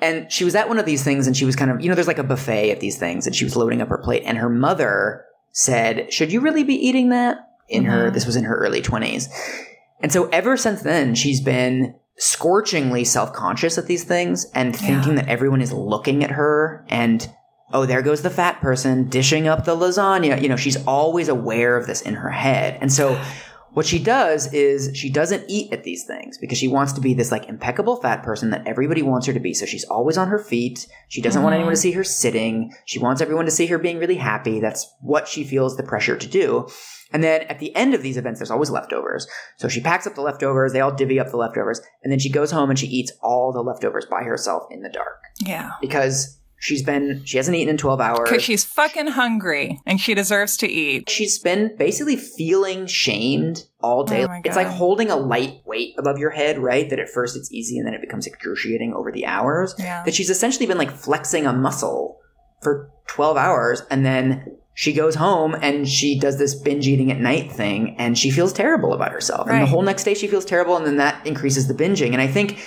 And she was at one of these things and she was kind of, you know, there's like a buffet at these things and she was loading up her plate and her mother said, should you really be eating that? In her, Mhm. this was in her early 20s. And so ever since then, she's been scorchingly self-conscious at these things and thinking that everyone is looking at her and oh, there goes the fat person dishing up the lasagna. You know, she's always aware of this in her head. And so what she does is she doesn't eat at these things because she wants to be this like impeccable fat person that everybody wants her to be. So she's always on her feet. She doesn't want Mhm. anyone to see her sitting. She wants everyone to see her being really happy. That's what she feels the pressure to do. And then at the end of these events, there's always leftovers. So she packs up the leftovers. They all divvy up the leftovers. And then she goes home and she eats all the leftovers by herself in the dark Yeah. because she's been, she hasn't eaten in 12 hours. Because she's fucking hungry and she deserves to eat. She's been basically feeling shamed all day. Oh it's like holding a light weight above your head, right? That at first it's easy and then it becomes excruciating over the hours. Yeah. That she's essentially been like flexing a muscle for 12 hours and then she goes home and she does this binge eating at night thing and she feels terrible about herself. And the whole next day she feels terrible and then that increases the binging. And I think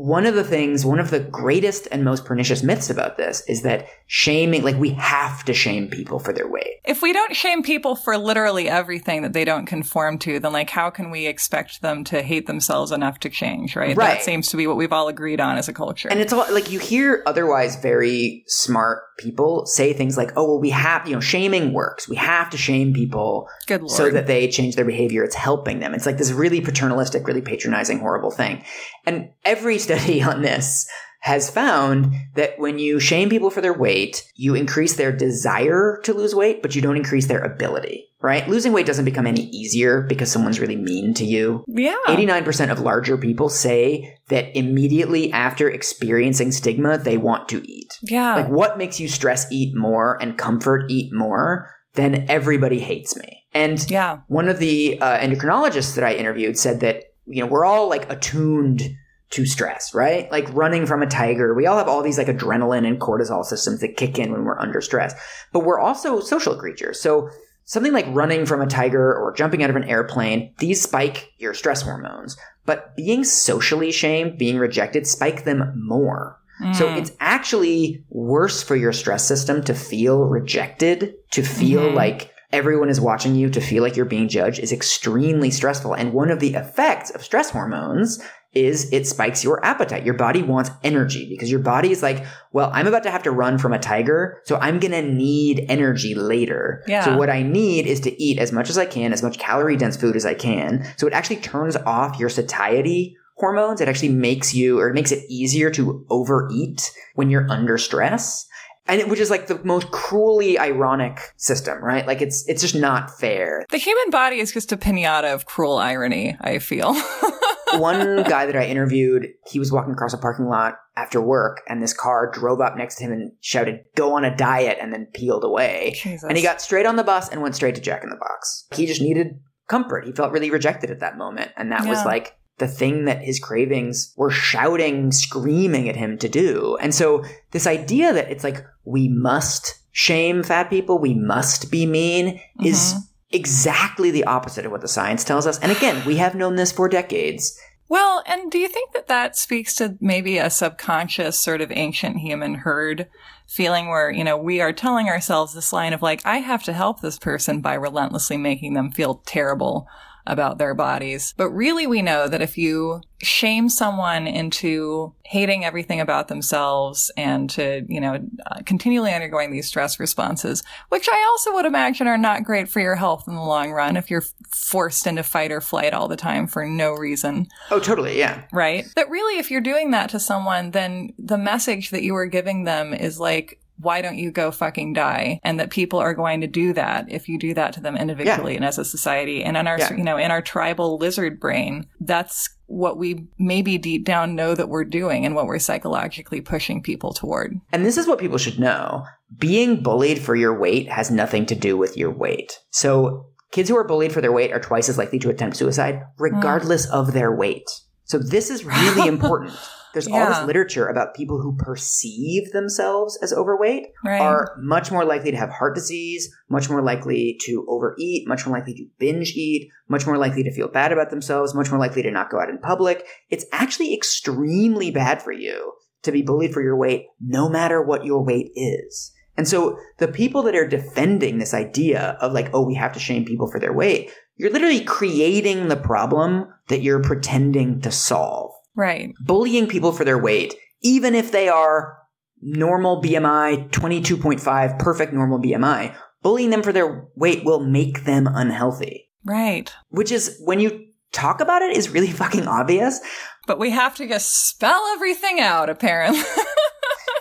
one of the things, one of the greatest and most pernicious myths about this is that shaming, like we have to shame people for their weight. If we don't shame people for literally everything that they don't conform to, then like how can we expect them to hate themselves enough to change, right? Right. That seems to be what we've all agreed on as a culture. And it's all like you hear otherwise very smart people say things like, oh, well, we have, you know, shaming works. We have to shame people Good lord. so that they change their behavior. It's helping them. It's like this really paternalistic, really patronizing, horrible thing. And every study on this has found that when you shame people for their weight, you increase their desire to lose weight, but you don't increase their ability, right? Losing weight doesn't become any easier because someone's really mean to you. Yeah. 89% of larger people say that immediately after experiencing stigma, they want to eat. Yeah. Like, what makes you stress eat more and comfort eat more? Then everybody hates me. And yeah. one of the uh, endocrinologists that I interviewed said that, you know, we're all like attuned to stress, right? Like running from a tiger. We all have all these like adrenaline and cortisol systems that kick in when we're under stress, but we're also social creatures. So something like running from a tiger or jumping out of an airplane, these spike your stress hormones, but being socially shamed, being rejected, spike them more. So Mm. it's actually worse for your stress system to feel rejected, to feel Mhm. like everyone is watching you, to feel like you're being judged is extremely stressful. And one of the effects of stress hormones is it spikes your appetite. Your body wants energy because your body is like, well, I'm about to have to run from a tiger, so I'm going to need energy later. Yeah. So what I need is to eat as much as I can, as much calorie dense food as I can. So it actually turns off your satiety hormones. It actually makes you, or it makes it easier to overeat when you're under stress. And it, which is like the most cruelly ironic system, right? Like it's, it's just not fair. the human body is just a pinata of cruel irony, I feel. One guy that I interviewed, he was walking across a parking lot after work and this car drove up next to him and shouted, go on a diet and then peeled away. Jesus. And he got straight on the bus and went straight to Jack in the Box. He just needed comfort. He felt really rejected at that moment. And that was like the thing that his cravings were shouting, screaming at him to do. And so this idea that it's like, we must shame fat people, we must be mean is Mhm. Exactly the opposite of what the science tells us. And again, we have known this for decades. Well, and do you think that that speaks to maybe a subconscious sort of ancient human herd feeling where, you know, we are telling ourselves this line of like, I have to help this person by relentlessly making them feel terrible about their bodies. But really, we know that if you shame someone into hating everything about themselves and to, you know, uh, continually undergoing these stress responses, which I also would imagine are not great for your health in the long run if you're forced into fight or flight all the time for no reason Oh, totally. Yeah. right? That really, if you're doing that to someone, then the message that you are giving them is like, why don't you go fucking die? And that people are going to do that if you do that to them individually and as a society. And in our, Yeah. you know, in our tribal lizard brain, that's what we maybe deep down know that we're doing and what we're psychologically pushing people toward. And this is what people should know. Being bullied for your weight has nothing to do with your weight. So kids who are bullied for their weight are twice as likely to attempt suicide, hmm. regardless of their weight. So this is really important. There's all this literature about people who perceive themselves as overweight Right. are much more likely to have heart disease, much more likely to overeat, much more likely to binge eat, much more likely to feel bad about themselves, much more likely to not go out in public. It's actually extremely bad for you to be bullied for your weight, no matter what your weight is. And so the people that are defending this idea of like, oh, we have to shame people for their weight, you're literally creating the problem that you're pretending to solve right. bullying people for their weight, even if they are normal BMI, 22.5, perfect normal BMI, bullying them for their weight will make them unhealthy. Right. Which is, when you talk about it, is really fucking obvious. But we have to just spell everything out, apparently.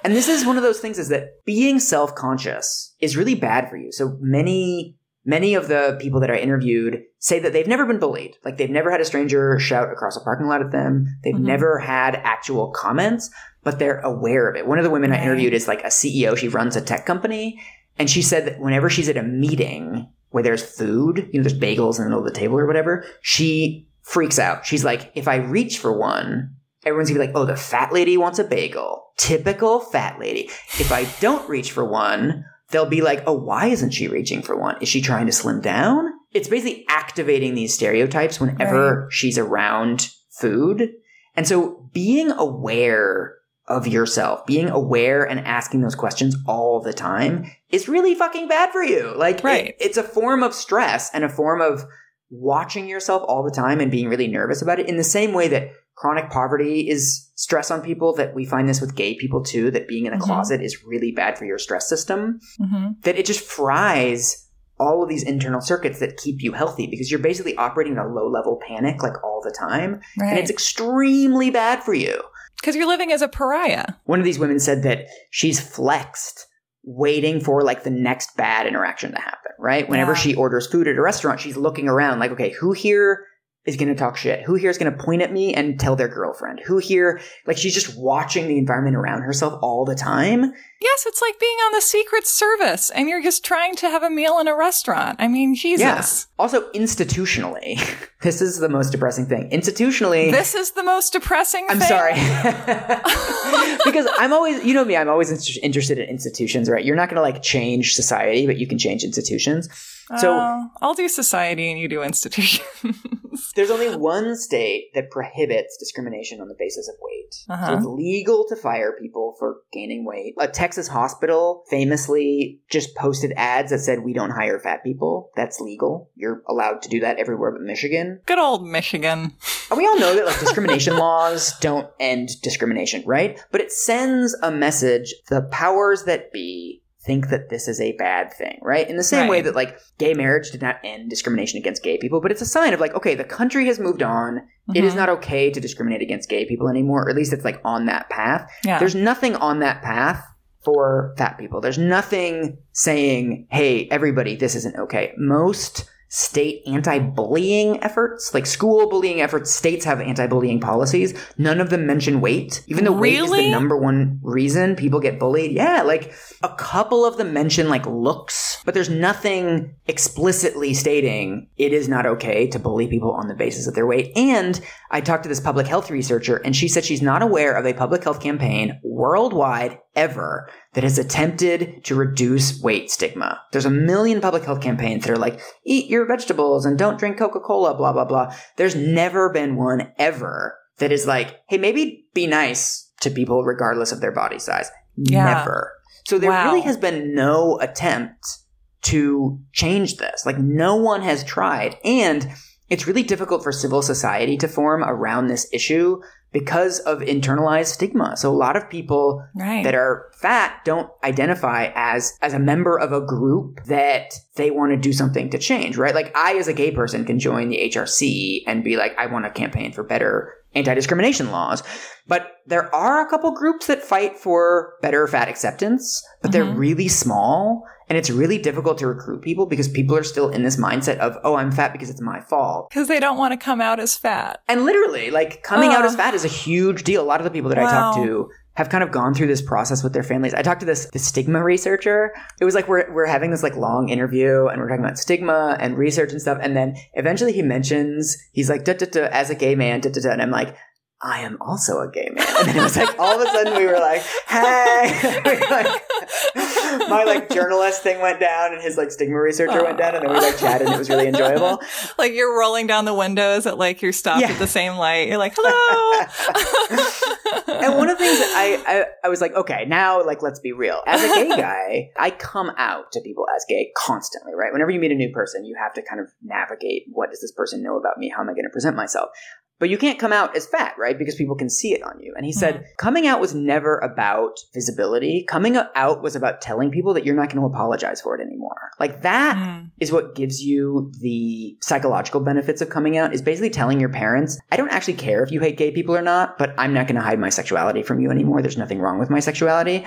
And this is one of those things is that being self-conscious is really bad for you. So many, many of the people that I interviewed say that they've never been bullied. Like they've never had a stranger shout across a parking lot at them. They've Mhm. never had actual comments, but they're aware of it. One of the women I interviewed is like a CEO. She runs a tech company. And she said that whenever she's at a meeting where there's food, you know, there's bagels in the middle of the table or whatever, she freaks out. She's like, if I reach for one, everyone's gonna be like, oh, the fat lady wants a bagel. Typical fat lady. If I don't reach for one, they'll be like, oh, why isn't she reaching for one? Is she trying to slim down? It's basically activating these stereotypes whenever she's around food. And so being aware of yourself, being aware and asking those questions all the time is really fucking bad for you. Like, it- it's a form of stress and a form of watching yourself all the time and being really nervous about it in the same way that chronic poverty is stress on people that we find this with gay people too that being in a Mhm. closet is really bad for your stress system hmm that it just fries all of these internal circuits that keep you healthy because you're basically operating in a low level panic like all the time Right. and it's extremely bad for you Because you're living as a pariah. One of these women said that she's flexed waiting for like the next bad interaction to happen, right? Whenever Yeah. she orders food at a restaurant, she's looking around like, okay, who here is going to talk shit? Who here is going to point at me and tell their girlfriend? Who here, like, she's just watching the environment around herself all the time. Yes, it's like being on the Secret Service and you're just trying to have a meal in a restaurant. I mean, Jesus. Also, institutionally, this is the most depressing thing. Institutionally, This is the most depressing I'm thing. sorry. because I'm always, you know me, I'm always in- interested in institutions, right? You're not going to like change society, but you can change institutions. So Oh, I'll do society and you do institutions. there's only one state that prohibits discrimination on the basis of weight. Uh-huh. it's legal to fire people for gaining weight. A Texas hospital famously just posted ads that said, we don't hire fat people. That's legal. You're allowed to do that everywhere but Michigan. Good old Michigan. And we all know that like discrimination laws don't end discrimination, right? But it sends a message. The powers that be think that this is a bad thing, right? In the same way that like gay marriage did not end discrimination against gay people, but it's a sign of like, okay, the country has moved on. It is Mhm. not okay to discriminate against gay people anymore, or at least it's like on that path. Yeah. There's nothing on that path for fat people. There's nothing saying, hey, everybody, this isn't okay. Most state anti-bullying efforts, like school bullying efforts, states have anti-bullying policies. None of them mention weight, even though weight is the number one reason people get bullied. Yeah, like a couple of them mention like looks, but there's nothing explicitly stating it is not okay to bully people on the basis of their weight. And I talked to this public health researcher and she said she's not aware of a public health campaign worldwide ever that has attempted to reduce weight stigma. There's a million public health campaigns that are like, eat your vegetables and don't drink Coca-Cola, blah, blah, blah. There's never been one ever that is like, hey, maybe be nice to people regardless of their body size. Yeah. Never. So there Wow. really has been no attempt to change this. Like no one has tried. And it's really difficult for civil society to form around this issue because of internalized stigma. So a lot of people Right. that are fat don't identify as as a member of a group that they want to do something to change, right? Like I as a gay person can join the HRC and be like I want to campaign for better anti-discrimination laws. But there are a couple groups that fight for better fat acceptance, but they're Mhm. really small and it's really difficult to recruit people because people are still in this mindset of, "Oh, I'm fat because it's my fault." Because they don't want to come out as fat. And literally, like coming out as fat is a huge deal. A lot of the people that I talk to have kind of gone through this process with their families. I talked to this, this stigma researcher. It was like we're we're having this like long interview and we're talking about stigma and research and stuff. And then eventually he mentions he's like, duh, duh, duh, as a gay man, duh, duh, duh. and I'm like. I am also a gay man. And it was like all of a sudden we were like, hey, We, like, my like journalist thing went down and his like stigma researcher went down and then we like chatted and it was really enjoyable. Like you're rolling down the windows at like you're stopped Yeah. at the same light. You're like, hello. and one of the things that I, I I was like, okay, now like let's be real. As a gay guy, I come out to people as gay constantly, right? Whenever you meet a new person, you have to kind of navigate what does this person know about me? How am I going to present myself? But you can't come out as fat, right? Because people can see it on you. And he said, coming out was never about visibility. Coming out was about telling people that you're not going to apologize for it anymore. Like that Mm. is what gives you the psychological benefits of coming out is basically telling your parents, I don't actually care if you hate gay people or not, but I'm not going to hide my sexuality from you anymore. There's nothing wrong with my sexuality.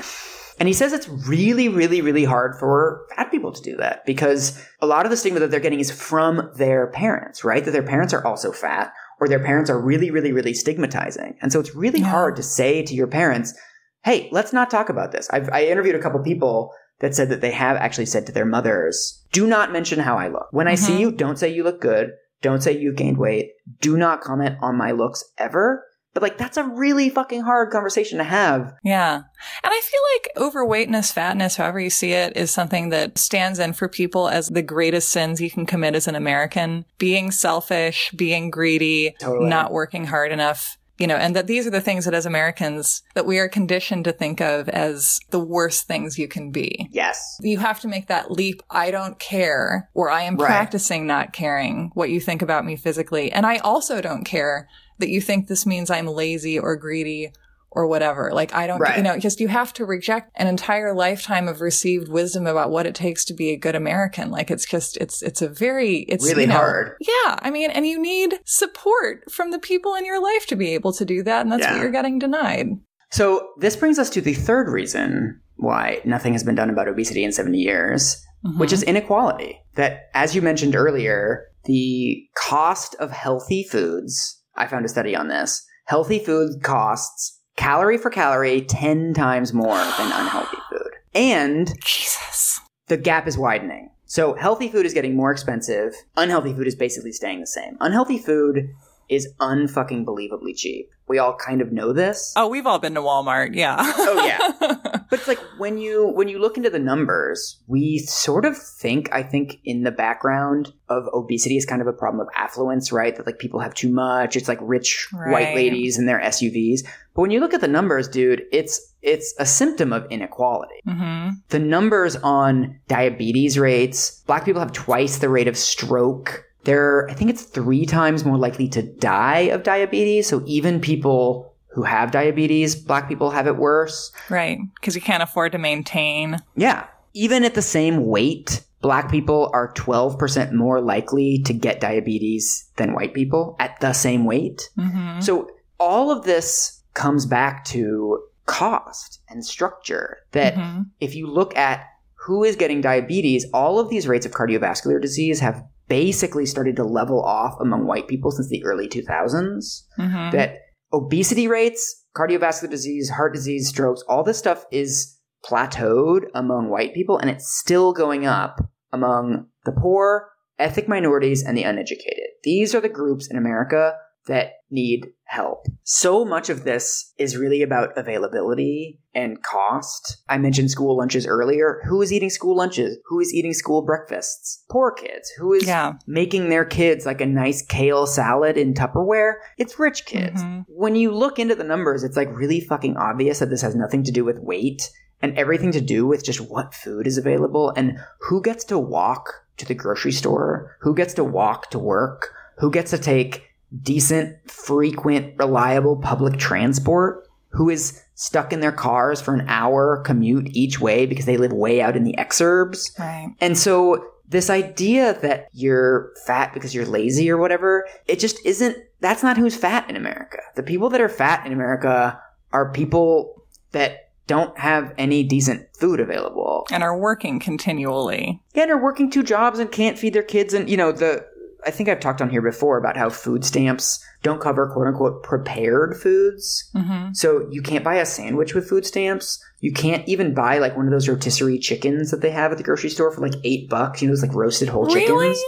And he says it's really, really, really hard for fat people to do that because a lot of the stigma that they're getting is from their parents, right? That their parents are also fat or their parents are really, really, really stigmatizing. And so it's really Yeah. hard to say to your parents, hey, let's not talk about this. I've, I interviewed a couple people that said that they have actually said to their mothers, do not mention how I look. When I see Mhm. you, don't say you look good. Don't say you've gained weight. Do not comment on my looks ever. But like, that's a really fucking hard conversation to have. Yeah. And I feel like overweightness, fatness, however you see it, is something that stands in for people as the greatest sins you can commit as an American. Being selfish, being greedy, Totally. not working hard enough. You know, and that these are the things that as Americans that we are conditioned to think of as the worst things you can be. Yes. You have to make that leap. I don't care, or I am Right. practicing not caring what you think about me physically. And I also don't care that you think this means I'm lazy or greedy or whatever. Like, I don't, Right. you know, just you have to reject an entire lifetime of received wisdom about what it takes to be a good American. Like, it's just, it's, it's a very, it's Really you know, hard. Yeah. I mean, and you need support from the people in your life to be able to do that. And that's Yeah. what you're getting denied. So this brings us to the third reason why nothing has been done about obesity in 70 years, Mhm. which is inequality. That, as you mentioned earlier, the cost of healthy foods, I found a study on this, healthy food costs calorie for calorie 10 times more than unhealthy food. And Jesus. the gap is widening. So healthy food is getting more expensive. Unhealthy food is basically staying the same. Unhealthy food is unfucking believably cheap. We all kind of know this. Oh, we've all been to Walmart. Yeah. Oh, yeah. But it's like when you when you look into the numbers, we sort of think I think in the background of obesity is kind of a problem of affluence, right? That like people have too much. It's like rich white ladies and their SUVs. But when you look at the numbers, dude, it's it's a symptom of inequality. hmm The numbers on diabetes rates, black people have twice the rate of stroke. They're I think it's 3 times more likely to die of diabetes. So even people who have diabetes, black people have it worse. Right. Because you can't afford to maintain. Yeah. Even at the same weight, black people are 12% more likely to get diabetes than white people at the same weight. hmm So all of this comes back to cost and structure that Mhm. if you look at who is getting diabetes, all of these rates of cardiovascular disease have basically started to level off among white people since the early 2000s hmm that obesity rates, cardiovascular disease, heart disease, strokes, all this stuff is plateaued among white people and it's still going up among the poor, ethnic minorities, and the uneducated. These are the groups in America that need help. So much of this is really about availability and cost. I mentioned school lunches earlier. Who is eating school lunches? Who is eating school breakfasts? Poor kids. Who is Yeah. making their kids like a nice kale salad in Tupperware? It's rich kids. Mhm. When you look into the numbers, it's like really fucking obvious that this has nothing to do with weight and everything to do with just what food is available and who gets to walk to the grocery store, who gets to walk to work, who gets to take decent, frequent, reliable public transport, who is stuck in their cars for an hour commute each way because they live way out in the exurbs. Right. And so this idea that you're fat because you're lazy or whatever, it just isn't that's not who's fat in America. The people that are fat in America are people that don't have any decent food available. And are working continually. Yeah, and are working two jobs and can't feed their kids and you know, the I think I've talked on here before about how food stamps don't cover quote unquote prepared foods. hmm So you can't buy a sandwich with food stamps. You can't even buy like one of those rotisserie chickens that they have at the grocery store for like eight bucks. You know, those like roasted whole Really? chickens.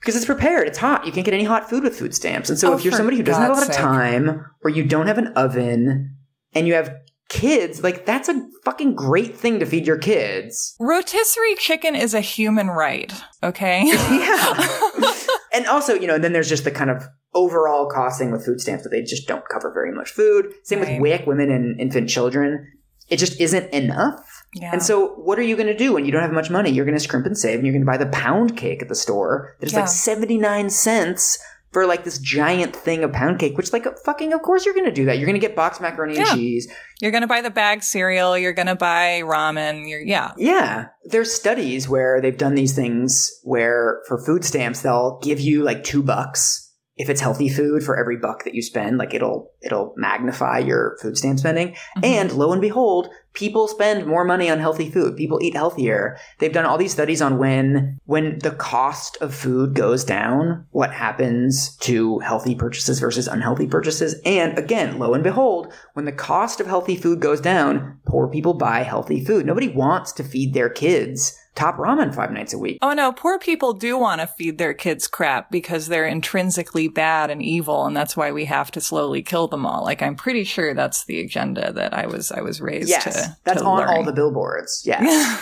Because it's prepared. It's hot. You can't get any hot food with food stamps. And so Oh, if you're somebody who doesn't have a lot God's of time or you don't have an oven and you have kids, like that's a fucking great thing to feed your kids. Rotisserie chicken is a human right. Okay. Yeah. and also, you know, then there's just the kind of overall costing with food stamps that they just don't cover very much food. Same Right. with WIC, women and infant children. It just isn't enough. yeah. And so, what are you going to do when you don't have much money? You're going to scrimp and save, and you're going to buy the pound cake at the store that is Yeah. like 79 cents for like this giant thing of pound cake, which, like, fucking, of course, you're going to do that. You're going to get boxed macaroni and cheese. you're gonna buy the bag cereal. You're gonna buy ramen. You're yeah. Yeah. There's studies where they've done these things where for food stamps, they'll give you like two bucks if it's healthy food for every buck that you spend. Like, it'll, it'll magnify your food stamp spending. Mhm. And lo and behold, people spend more money on healthy food. People eat healthier. They've done all these studies on when when the cost of food goes down, what happens to healthy purchases versus unhealthy purchases. And again, lo and behold, when the cost of healthy food goes down, poor people buy healthy food. Nobody wants to feed their kids top ramen five nights a week. Oh no, poor people do want to feed their kids crap because they're intrinsically bad and evil, and that's why we have to slowly kill them all. Like I'm pretty sure that's the agenda that I was I was raised Yes, to. That's to on learn. all the billboards. Yeah.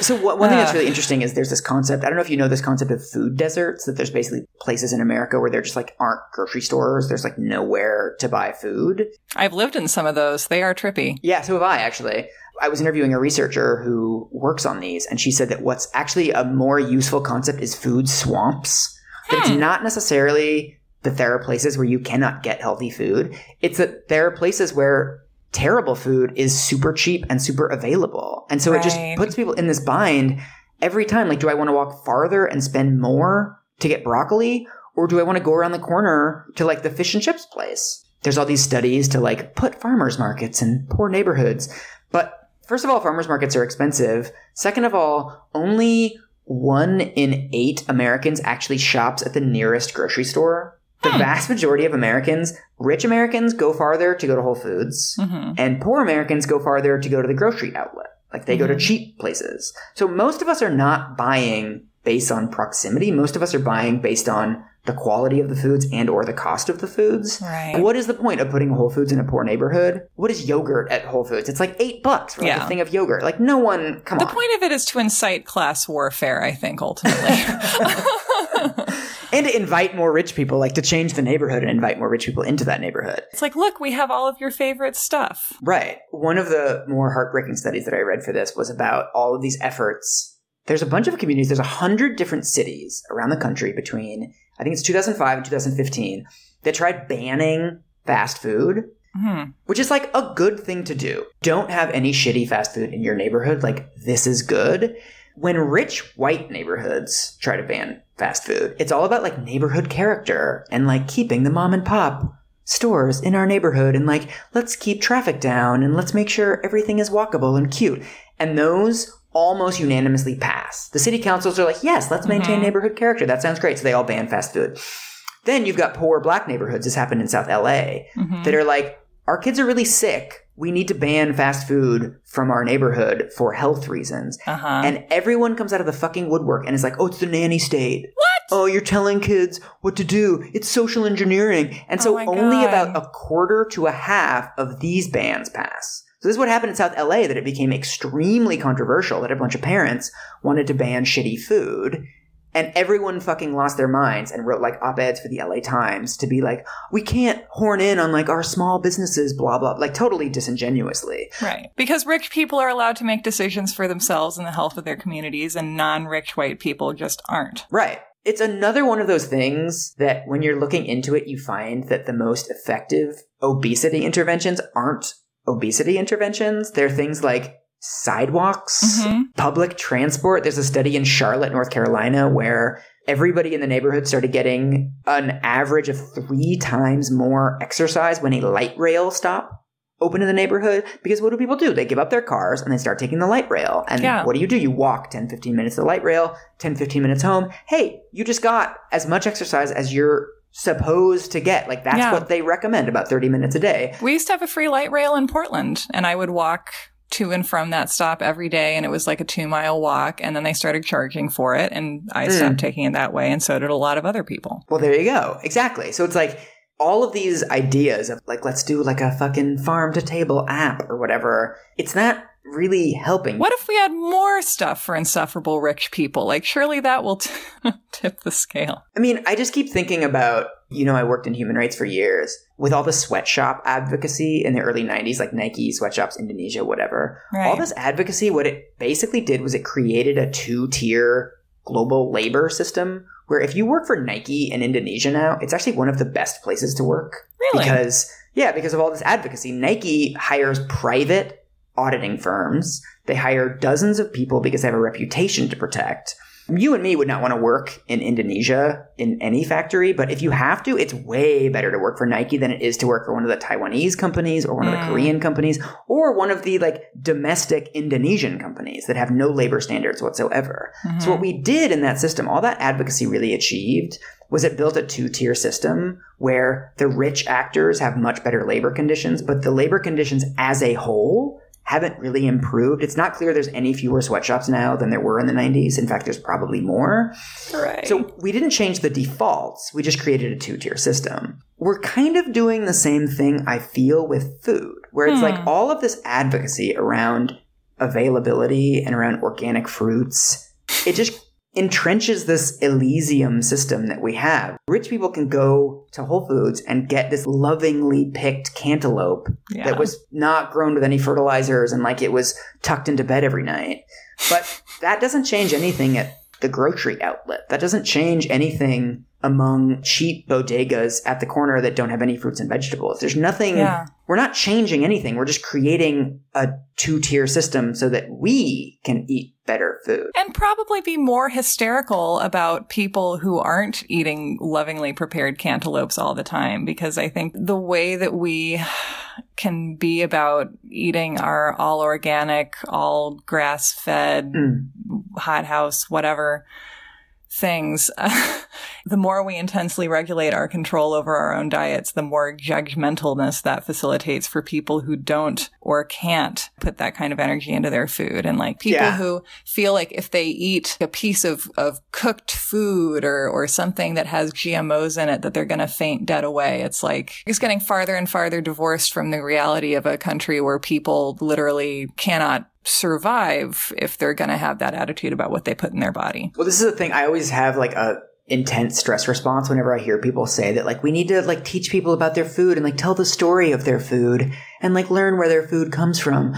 So what, one thing that's really interesting is there's this concept. I don't know if you know this concept of food deserts. That there's basically places in America where there just like aren't grocery stores. There's like nowhere to buy food. I've lived in some of those. They are trippy. Yeah, so have I actually. I was interviewing a researcher who works on these, and she said that what's actually a more useful concept is food swamps. That it's Hmm. not necessarily that there are places where you cannot get healthy food. It's that there are places where terrible food is super cheap and super available. And so it just puts people in this bind every time. Like, do I want to walk farther and spend more to get broccoli? Or do I want to go around the corner to like the fish and chips place? There's all these studies to like put farmers markets in poor neighborhoods. But first of all, farmers markets are expensive. Second of all, only one in eight Americans actually shops at the nearest grocery store. The vast majority of Americans, rich Americans, go farther to go to Whole Foods, hmm and poor Americans go farther to go to the grocery outlet. Like they go to Mhm. cheap places. So most of us are not buying based on proximity. Most of us are buying based on the quality of the foods and or the cost of the foods. Right. What is the point of putting Whole Foods in a poor neighborhood? What is yogurt at Whole Foods? It's like eight bucks for like Yeah. a thing of yogurt. Like no one, come The on. point of it is to incite class warfare, I think, ultimately. and to invite more rich people, like to change the neighborhood and invite more rich people into that neighborhood. it's like, look, we have all of your favorite stuff. Right. One of the more heartbreaking studies that I read for this was about all of these efforts. There's a bunch of communities, there's a hundred different cities around the country between, I think it's 2005 and 2015, that tried banning fast food, Hmm. which is like a good thing to do. Don't have any shitty fast food in your neighborhood. Like, this is good. When rich white neighborhoods try to ban fast food, it's all about like neighborhood character and like keeping the mom and pop stores in our neighborhood and like let's keep traffic down and let's make sure everything is walkable and cute. And those almost unanimously pass. The city councils are like, yes, let's maintain Mhm. neighborhood character. That sounds great. So they all ban fast food. Then you've got poor black neighborhoods. This happened in South LA Mhm. that are like, our kids are really sick. We need to ban fast food from our neighborhood for health reasons. Uh-huh. And everyone comes out of the fucking woodwork and is like, oh, it's the nanny state. What? Oh, you're telling kids what to do. It's social engineering. And so Oh only about a quarter to a half of these bans pass. So this is what happened in South LA that it became extremely controversial that a bunch of parents wanted to ban shitty food. And everyone fucking lost their minds and wrote like op-eds for the LA Times to be like, we can't horn in on like our small businesses, blah, blah, like totally disingenuously. Right. Because rich people are allowed to make decisions for themselves and the health of their communities, and non rich white people just aren't. Right. It's another one of those things that when you're looking into it, you find that the most effective obesity interventions aren't obesity interventions. They're things like sidewalks, Mhm. public transport. There's a study in Charlotte, North Carolina, where everybody in the neighborhood started getting an average of three times more exercise when a light rail stop opened in the neighborhood. Because what do people do? They give up their cars and they start taking the light rail. And Yeah. what do you do? You walk 10, 15 minutes to the light rail, 10, 15 minutes home. Hey, you just got as much exercise as you're supposed to get. Like that's Yeah. what they recommend about 30 minutes a day. We used to have a free light rail in Portland, and I would walk to and from that stop every day, and it was like a two mile walk, and then they started charging for it, and I Mm. stopped taking it that way, and so did a lot of other people. Well, there you go. Exactly. So it's like all of these ideas of like, let's do like a fucking farm to table app or whatever. It's not really helping. What if we had more stuff for insufferable rich people? Like, surely that will t- tip the scale. I mean, I just keep thinking about, you know, I worked in human rights for years with all the sweatshop advocacy in the early 90s, like Nike, sweatshops, Indonesia, whatever. Right. All this advocacy, what it basically did was it created a two tier global labor system where if you work for Nike in Indonesia now, it's actually one of the best places to work. Really? Because, yeah, because of all this advocacy. Nike hires private auditing firms. They hire dozens of people because they have a reputation to protect. You and me would not want to work in Indonesia in any factory, but if you have to, it's way better to work for Nike than it is to work for one of the Taiwanese companies or one of the Mm. Korean companies or one of the like domestic Indonesian companies that have no labor standards whatsoever. Mhm. So what we did in that system, all that advocacy really achieved was it built a two-tier system where the rich actors have much better labor conditions, but the labor conditions as a whole haven't really improved. It's not clear there's any fewer sweatshops now than there were in the 90s. In fact, there's probably more. Right. So we didn't change the defaults. We just created a two-tier system. We're kind of doing the same thing I feel with food, where it's Hmm. like all of this advocacy around availability and around organic fruits. It just entrenches this Elysium system that we have. Rich people can go to Whole Foods and get this lovingly picked cantaloupe yeah. that was not grown with any fertilizers and like it was tucked into bed every night. But that doesn't change anything at the grocery outlet. That doesn't change anything among cheap bodegas at the corner that don't have any fruits and vegetables. There's nothing, Yeah. we're not changing anything. We're just creating a two tier system so that we can eat better food. And probably be more hysterical about people who aren't eating lovingly prepared cantaloupes all the time. Because I think the way that we can be about eating our all organic, all grass fed, Mm. hothouse, whatever things, the more we intensely regulate our control over our own diets, the more judgmentalness that facilitates for people who don't or can't put that kind of energy into their food. And like people Yeah. who feel like if they eat a piece of, of cooked food or, or something that has GMOs in it, that they're going to faint dead away. It's like it's getting farther and farther divorced from the reality of a country where people literally cannot survive if they're going to have that attitude about what they put in their body. Well, this is the thing. I always have like a intense stress response whenever I hear people say that like we need to like teach people about their food and like tell the story of their food and like learn where their food comes from.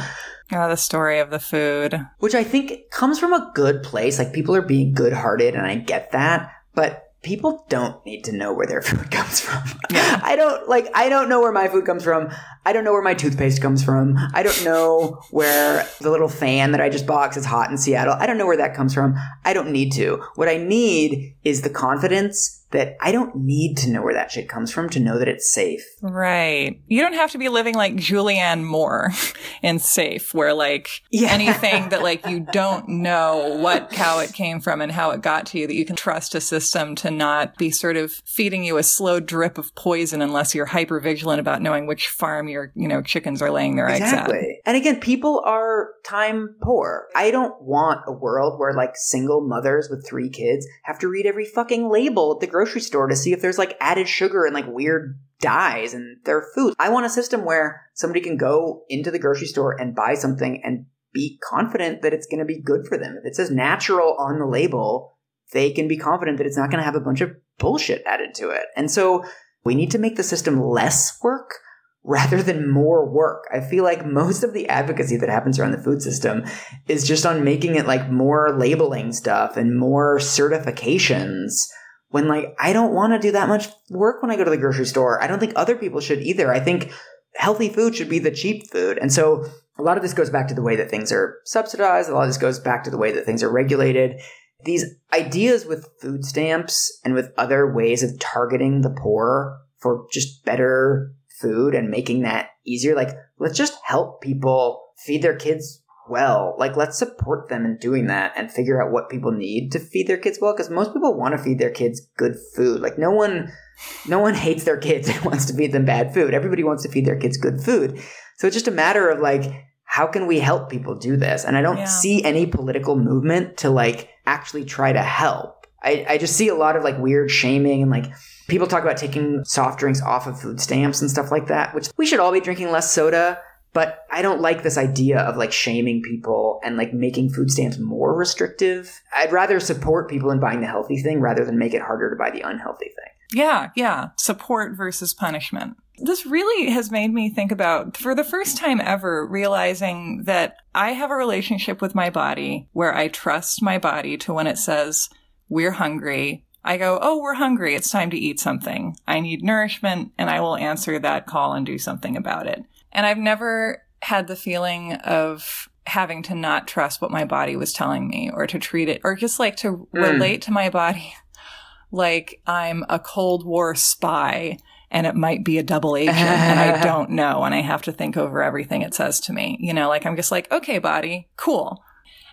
Oh, the story of the food. which I think comes from a good place. Like people are being good hearted, and I get that, but people don't need to know where their food comes from. Yeah. I don't like. I don't know where my food comes from. I don't know where my toothpaste comes from. I don't know where the little fan that I just bought it's hot in Seattle. I don't know where that comes from. I don't need to. What I need is the confidence that I don't need to know where that shit comes from to know that it's safe. Right. You don't have to be living like Julianne Moore in Safe, where like Yeah. anything that like you don't know what cow it came from and how it got to you, that you can trust a system to not be sort of feeding you a slow drip of poison unless you're hyper vigilant about knowing which farm your, you know, chickens are laying their eggs at. Exactly. And again, people are time poor. I don't want a world where like single mothers with three kids have to read every fucking label at the grocery store to see if there's like added sugar and like weird dyes in their food. I want a system where somebody can go into the grocery store and buy something and be confident that it's going to be good for them. If it says natural on the label, they can be confident that it's not going to have a bunch of bullshit added to it. And so we need to make the system less work rather than more work. I feel like most of the advocacy that happens around the food system is just on making it like more labeling stuff and more certifications. When like I don't want to do that much work when I go to the grocery store. I don't think other people should either. I think healthy food should be the cheap food. And so a lot of this goes back to the way that things are subsidized. A lot of this goes back to the way that things are regulated. These ideas with food stamps and with other ways of targeting the poor for just better food and making that easier. Like, let's just help people feed their kids well. Like, let's support them in doing that and figure out what people need to feed their kids well. Because most people want to feed their kids good food. Like, no one, no one hates their kids and wants to feed them bad food. Everybody wants to feed their kids good food. So it's just a matter of like, how can we help people do this? And I don't Yeah. see any political movement to like actually try to help. I, I just see a lot of like weird shaming and like people talk about taking soft drinks off of food stamps and stuff like that, which we should all be drinking less soda. But I don't like this idea of like shaming people and like making food stamps more restrictive. I'd rather support people in buying the healthy thing rather than make it harder to buy the unhealthy thing. Yeah, yeah. Support versus punishment. This really has made me think about, for the first time ever, realizing that I have a relationship with my body where I trust my body to when it says, we're hungry. I go, oh, we're hungry. It's time to eat something. I need nourishment and I will answer that call and do something about it. And I've never had the feeling of having to not trust what my body was telling me or to treat it or just like to Mm. relate to my body like I'm a Cold War spy and it might be a double agent and I don't know and I have to think over everything it says to me. You know, like I'm just like, okay, body, cool.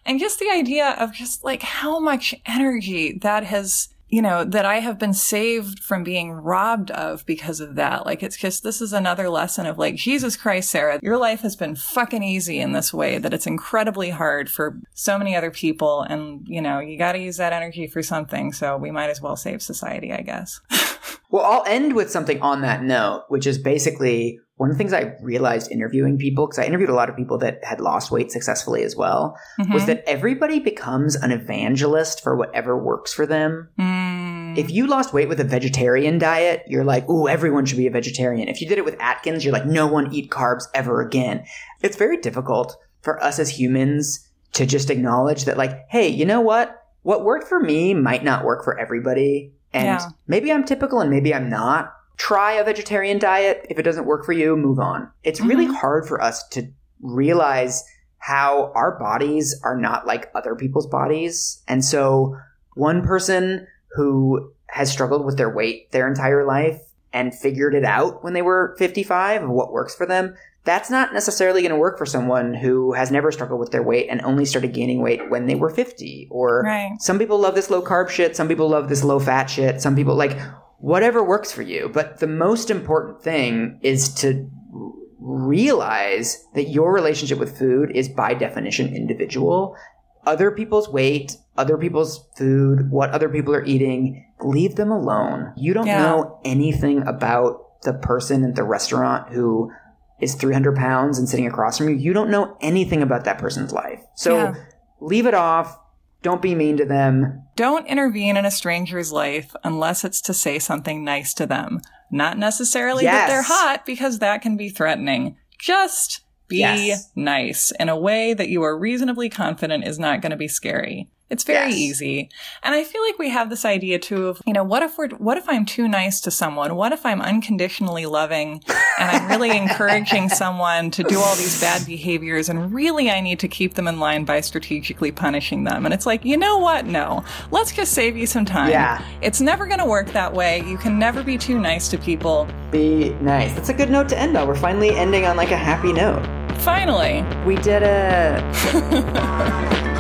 And just the idea of just like how much energy that has, you know, that I have been saved from being robbed of because of that. Like it's just, this is another lesson of like, Jesus Christ, Sarah, your life has been fucking easy in this way that it's incredibly hard for so many other people. And, you know, you got to use that energy for something. So we might as well save society, I guess. Well, I'll end with something on that note, which is basically one of the things I realized interviewing people, because I interviewed a lot of people that had lost weight successfully as well, was Mhm. that everybody becomes an evangelist for whatever works for them. Mm. If you lost weight with a vegetarian diet, you're like, ooh, everyone should be a vegetarian. If you did it with Atkins, you're like, no one eat carbs ever again. It's very difficult for us as humans to just acknowledge that, like, hey, you know what? What worked for me might not work for everybody. And Yeah. maybe I'm typical and maybe I'm not. Try a vegetarian diet. If it doesn't work for you, move on. It's really Mhm. hard for us to realize how our bodies are not like other people's bodies. And so one person who has struggled with their weight their entire life and figured it out when they were 55 of what works for them, that's not necessarily going to work for someone who has never struggled with their weight and only started gaining weight when they were 50 or Right. some people love this low carb shit. Some people love this low fat shit. Some people like whatever works for you. But the most important thing is to realize that your relationship with food is by definition individual. Other people's weight, other people's food, what other people are eating, leave them alone. You don't Yeah. know anything about the person at the restaurant who is 300 pounds and sitting across from you. You don't know anything about that person's life. So Yeah. leave it off. Don't be mean to them. Don't intervene in a stranger's life unless it's to say something nice to them. Not necessarily that they're hot because that can be threatening. Just be Yes. nice in a way that you are reasonably confident is not going to be scary. It's very Yes. easy. And I feel like we have this idea too of, you know, what if we're, what if I'm too nice to someone? What if I'm unconditionally loving and I'm really encouraging someone to do all these bad behaviors and really I need to keep them in line by strategically punishing them? And it's like, you know what? No. Let's just save you some time. Yeah. It's never going to work that way. You can never be too nice to people. Be nice. That's a good note to end on. We're finally ending on like a happy note. Finally. We did it.